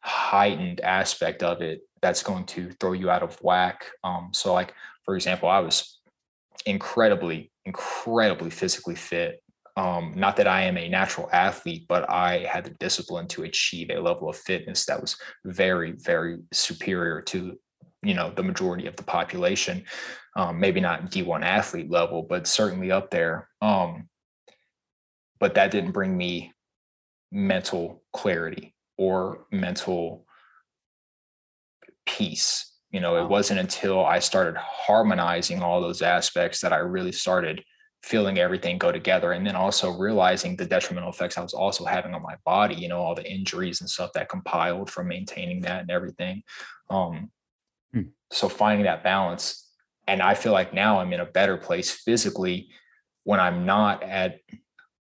heightened aspect of it that's going to throw you out of whack. Um so like for example i was incredibly, incredibly physically fit. Um, not that I am a natural athlete, but I had the discipline to achieve a level of fitness that was very, very superior to, you know, the majority of the population. Um, maybe not D1 athlete level, but certainly up there. Um, but that didn't bring me mental clarity or mental peace you know it wasn't until i started harmonizing all those aspects that i really started feeling everything go together and then also realizing the detrimental effects i was also having on my body you know all the injuries and stuff that compiled from maintaining that and everything um hmm. so finding that balance and i feel like now i'm in a better place physically when i'm not at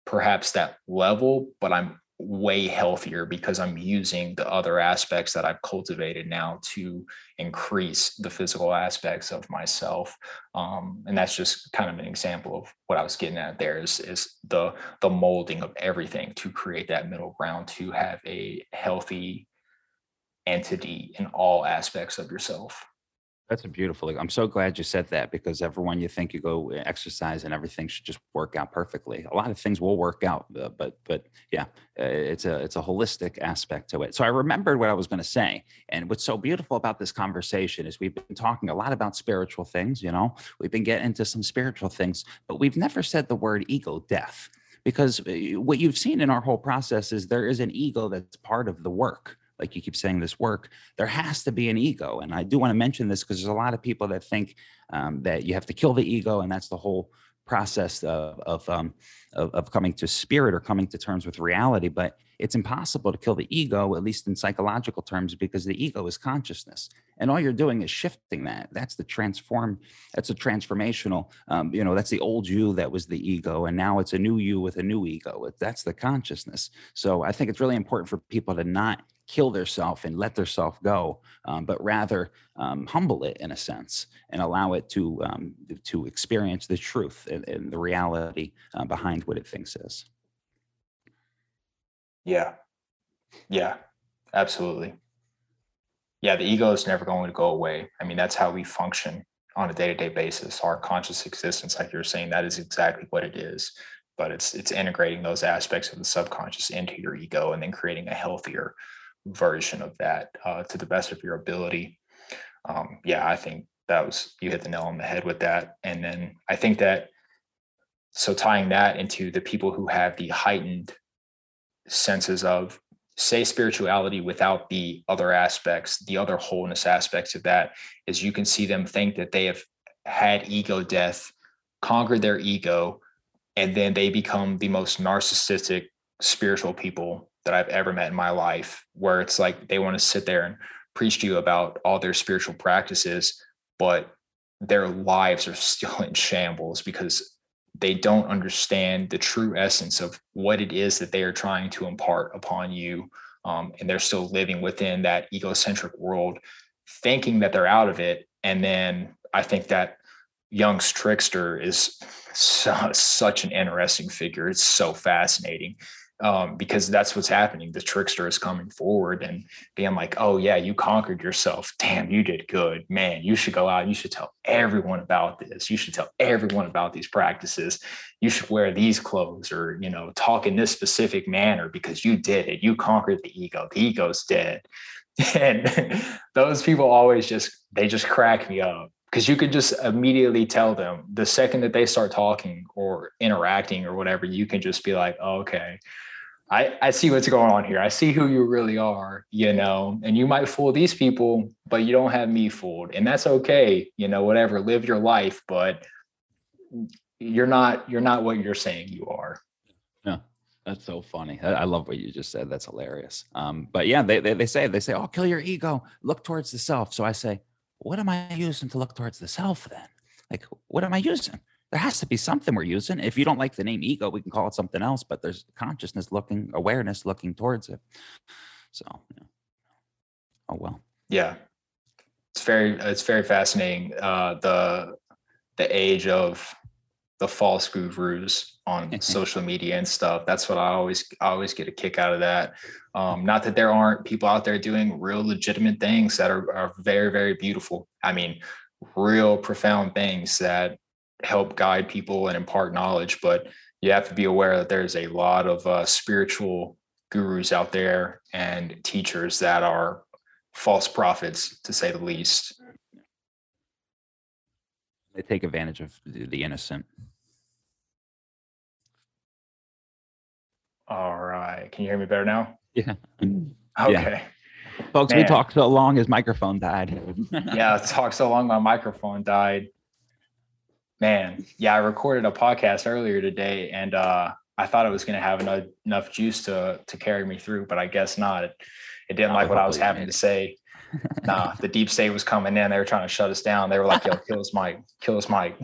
perhaps that level but i'm way healthier because I'm using the other aspects that I've cultivated now to increase the physical aspects of myself. Um, and that's just kind of an example of what I was getting at there is, is the, the molding of everything to create that middle ground to have a healthy entity in all aspects of yourself. That's a beautiful. I'm so glad you said that because everyone you think you go exercise and everything should just work out perfectly. A lot of things will work out, uh, but but yeah, uh, it's a it's a holistic aspect to it. So I remembered what I was going to say, and what's so beautiful about this conversation is we've been talking a lot about spiritual things. You know, we've been getting into some spiritual things, but we've never said the word ego death because uh, what you've seen in our whole process is there is an ego that's part of the work like you keep saying this work there has to be an ego. And i do want to mention this because there's a lot of people that think um, that you have to kill the ego and that's the whole process of of, um, of, of coming to spirit or coming to terms with reality. But it's impossible to kill the ego at least in psychological terms because the ego is consciousness. And all you're doing is shifting that. That's the transform that's a transformational um, you know that's the old you that was the ego and now it's a new you with a new ego. That's the consciousness. So i think it's really important for people to not kill their self and let their self go, um, but rather um, humble it in a sense and allow it to um, to experience the truth and, and the reality uh, behind what it thinks is. Yeah, yeah, absolutely. Yeah, the ego is never going to go away. I mean, that's how we function on a day-to-day basis. Our conscious existence, like you're saying, that is exactly what it is. But it's it's integrating those aspects of the subconscious into your ego and then creating a healthier version of that uh, to the best of your ability. Um, yeah, I think that was you hit the nail on the head with that. And then I think that so tying that into the people who have the heightened senses of say spirituality without the other aspects, the other wholeness aspects of that is you can see them think that they have had ego death, conquered their ego, and then they become the most narcissistic spiritual people that I've ever met in my life, where it's like they want to sit there and preach to you about all their spiritual practices, but their lives are still in shambles because they don't understand the true essence of what it is that they are trying to impart upon you. Um, and they're still living within that egocentric world, thinking that they're out of it. And then I think that Jung's trickster is so, such an interesting figure. It's so fascinating um, because that's what's happening. The trickster is coming forward and being like, "Oh yeah, you conquered yourself. Damn, you did good, man. You should go out. You should tell everyone about this. You should tell everyone about these practices. You should wear these clothes, or you know, talk in this specific manner because you did it. You conquered the ego. The ego's dead." And those people always just they just crack me up because you could just immediately tell them the second that they start talking or interacting or whatever, you can just be like, oh, okay, I, I see what's going on here. I see who you really are, you know, and you might fool these people, but you don't have me fooled. And that's okay, you know, whatever, live your life, but you're not, you're not what you're saying you are. Yeah. That's so funny. I love what you just said. That's hilarious. Um, but yeah, they, they, they say, they say, oh, kill your ego, look towards the self. So I say, what am I using to look towards the self then? Like, what am I using? There has to be something we're using. If you don't like the name ego, we can call it something else, but there's consciousness looking, awareness looking towards it. So, yeah. oh well. Yeah, it's very it's very fascinating. Uh, the the age of the false gurus on social media and stuff. That's what I always I always get a kick out of that. Um, not that there aren't people out there doing real legitimate things that are, are very, very beautiful. I mean, real profound things that help guide people and impart knowledge. But you have to be aware that there's a lot of uh, spiritual gurus out there and teachers that are false prophets, to say the least. They take advantage of the innocent. All right. Can you hear me better now? Yeah. Okay. Yeah. Folks, Man. we talked so long his microphone died. yeah, talked so long my microphone died. Man, yeah, I recorded a podcast earlier today and uh I thought it was going to have enough, enough juice to to carry me through, but I guess not. It, it didn't like what I was having to say. nah, the deep state was coming in. They were trying to shut us down. They were like, "Yo, kill us, Mike. Kill us, Mike."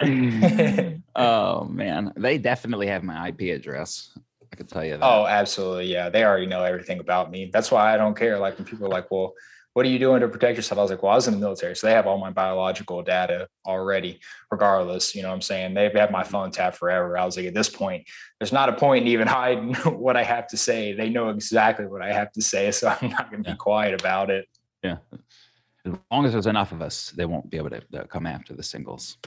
oh man, they definitely have my IP address. I can tell you that. Oh, absolutely. Yeah. They already know everything about me. That's why I don't care. Like when people are like, well, what are you doing to protect yourself? I was like, well, I was in the military. So they have all my biological data already, regardless. You know what I'm saying? They've had my phone tapped forever. I was like, at this point, there's not a point in even hiding what I have to say. They know exactly what I have to say. So I'm not going to yeah. be quiet about it. Yeah. As long as there's enough of us, they won't be able to, to come after the singles.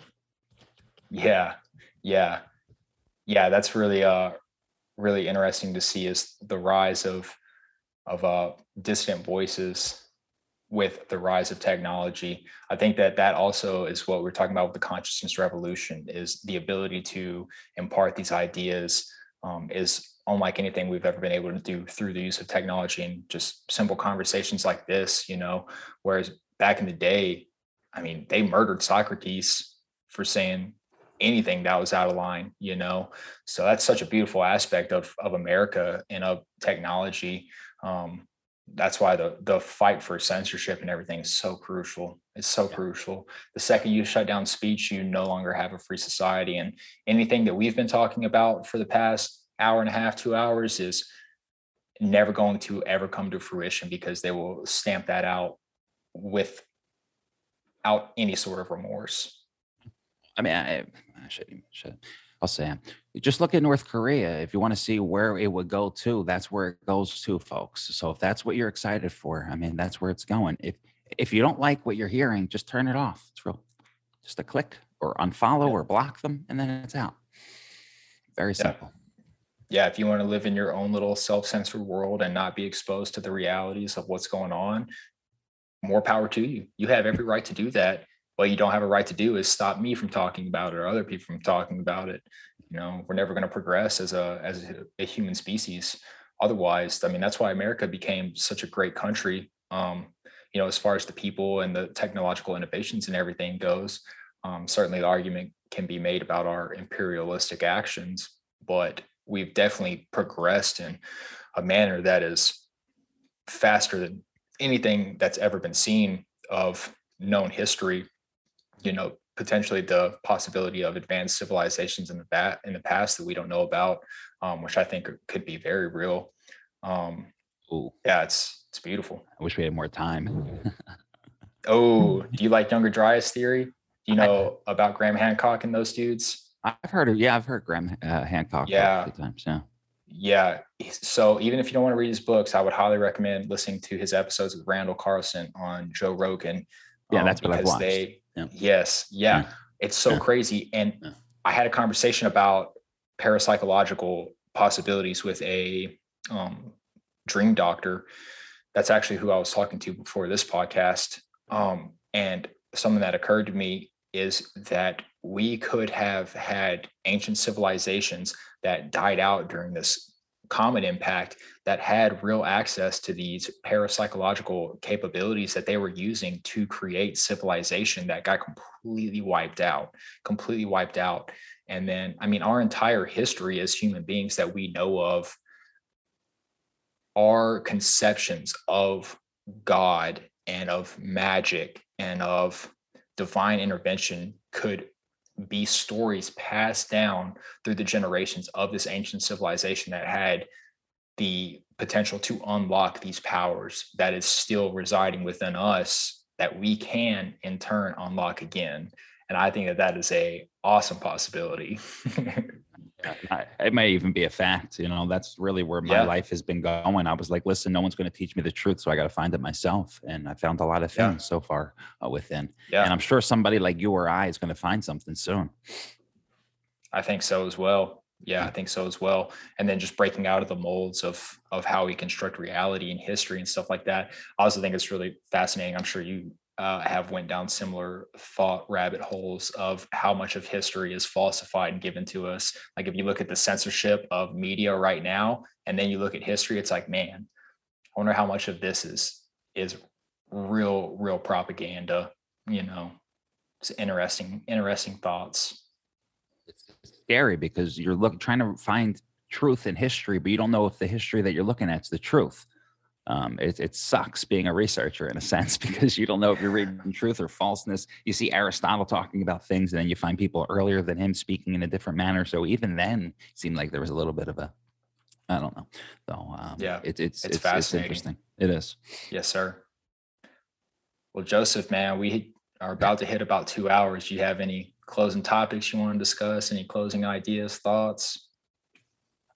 Yeah. Yeah. Yeah. That's really, uh, really interesting to see is the rise of of uh, dissident voices with the rise of technology. I think that that also is what we're talking about with the consciousness revolution is the ability to impart these ideas um, is unlike anything we've ever been able to do through the use of technology and just simple conversations like this, you know, whereas back in the day, I mean, they murdered Socrates for saying anything that was out of line, you know. So that's such a beautiful aspect of of America and of technology. Um, that's why the the fight for censorship and everything is so crucial. It's so yeah. crucial. The second you shut down speech, you no longer have a free society. And anything that we've been talking about for the past hour and a half, two hours is never going to ever come to fruition because they will stamp that out without any sort of remorse. I mean, I, I should, should I'll say, just look at North Korea. If you want to see where it would go to, that's where it goes to, folks. So if that's what you're excited for, I mean, that's where it's going. If if you don't like what you're hearing, just turn it off. It's real, just a click or unfollow or block them, and then it's out. Very simple. Yeah. yeah, if you want to live in your own little self-censored world and not be exposed to the realities of what's going on, more power to you. You have every right to do that what you don't have a right to do is stop me from talking about it or other people from talking about it. You know we're never going to progress as a as a, human species. Otherwise i mean that's why america became such a great country. Um you know as far as the people and the technological innovations and everything goes um, certainly the argument can be made about our imperialistic actions but we've definitely progressed in a manner that is faster than anything that's ever been seen of known history you know potentially the possibility of advanced civilizations in the bat in the past that we don't know about, um, which I think could be very real. Um, Ooh. yeah, it's it's beautiful. I wish we had more time. oh, do you like Younger Dryas theory? Do you know I, about Graham Hancock and those dudes? I've heard of yeah, I've heard Graham uh, Hancock yeah. times. Yeah. yeah. So even if you don't want to read his books, I would highly recommend listening to his episodes with Randall Carlson on Joe Rogan. Yeah, um, that's what I've watched. They, yeah. Yes, yeah. yeah. It's so yeah. crazy. And I had a conversation about parapsychological possibilities with a um, dream doctor. That's actually who I was talking to before this podcast. Um, and something that occurred to me is that we could have had ancient civilizations that died out during this comet impact that had real access to these parapsychological capabilities that they were using to create civilization that got completely wiped out, completely wiped out. And then, I mean, our entire history as human beings that we know of our conceptions of God and of magic and of divine intervention could be stories passed down through the generations of this ancient civilization that had the potential to unlock these powers that is still residing within us that we can in turn unlock again. And i think that that is a awesome possibility it may even be a fact you know that's really where my yeah. life has been going. I was like listen no one's going to teach me the truth so i got to find it myself. And i found a lot of things yeah. so far uh, within. Yeah. and i'm sure somebody like you or i is going to find something soon. I think so as well. Yeah. I think so as well. And then just breaking out of the molds of of how we construct reality and history and stuff like that i also think it's really fascinating. I'm sure you uh, have went down similar thought rabbit holes of how much of history is falsified and given to us. Like if you look at the censorship of media right now, and then you look at history, it's like, man, I wonder how much of this is is real, real propaganda. You know, it's interesting, interesting thoughts. It's scary because you're looking trying to find truth in history, but you don't know if the history that you're looking at is the truth um, it, it sucks being a researcher in a sense because you don't know if you're reading truth or falseness. You see Aristotle talking about things, and then you find people earlier than him speaking in a different manner. So even then, it seemed like there was a little bit of a, I don't know. So um, yeah, it, it's it's, it's fascinating. It's interesting. It is. Yes, sir. Well, Joseph, man, we are about to hit about two hours. Do you have any closing topics you want to discuss? Any closing ideas, thoughts?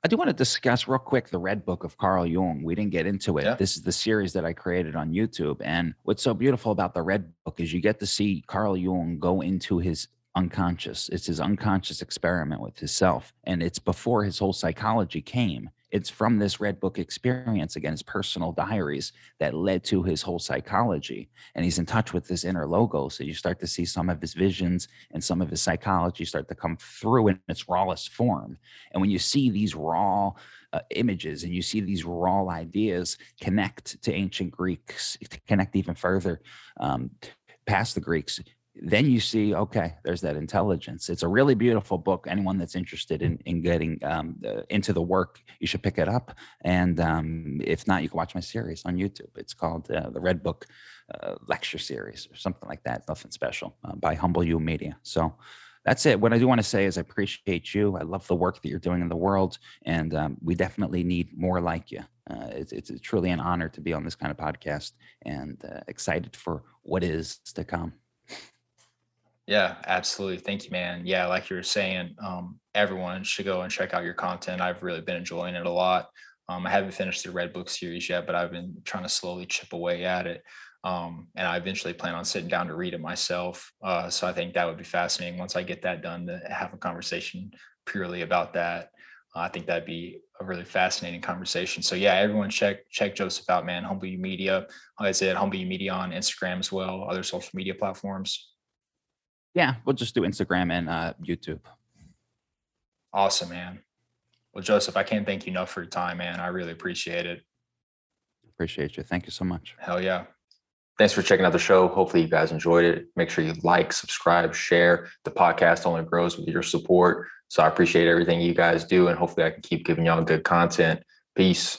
I do want to discuss real quick the Red Book of Carl Jung. We didn't get into it. Yeah. This is the series that I created on YouTube. And what's so beautiful about the Red Book is you get to see Carl Jung go into his unconscious. It's his unconscious experiment with himself. And it's before his whole psychology came it's from this red book experience again his personal diaries that led to his whole psychology. And he's in touch with this inner logo so you start to see some of his visions and some of his psychology start to come through in its rawest form. And when you see these raw uh, images and you see these raw ideas connect to ancient greeks to connect even further um, past the greeks then you see okay there's that intelligence. It's a really beautiful book. Anyone that's interested in, in getting um, into the work you should pick it up. And um, if not you can watch my series on youtube. It's called uh, the red book uh, lecture series or something like that. Nothing special uh, by Humble-U Media. So that's it. What i do want to say is i appreciate you. I love the work that you're doing in the world. And um, we definitely need more like you. Uh, it's, it's truly an honor to be on this kind of podcast and uh, excited for what is to come yeah, absolutely. Thank you, man. Yeah, like you were saying, um, everyone should go and check out your content. I've really been enjoying it a lot. Um, I haven't finished the Red Book series yet, but I've been trying to slowly chip away at it. Um, and I eventually plan on sitting down to read it myself. Uh, so I think that would be fascinating once I get that done to have a conversation purely about that. Uh, I think that'd be a really fascinating conversation. So yeah, everyone check check Joseph out, man. Humble Media. Like I said, Humble Media on Instagram as well, other social media platforms. Yeah, we'll just do Instagram and uh, YouTube. Awesome, man. Well, Joseph, I can't thank you enough for your time, man. I really appreciate it. Appreciate you. Thank you so much. Hell yeah. Thanks for checking out the show. Hopefully, you guys enjoyed it. Make sure you like, subscribe, share. The podcast only grows with your support. So I appreciate everything you guys do. And hopefully, I can keep giving y'all good content. Peace.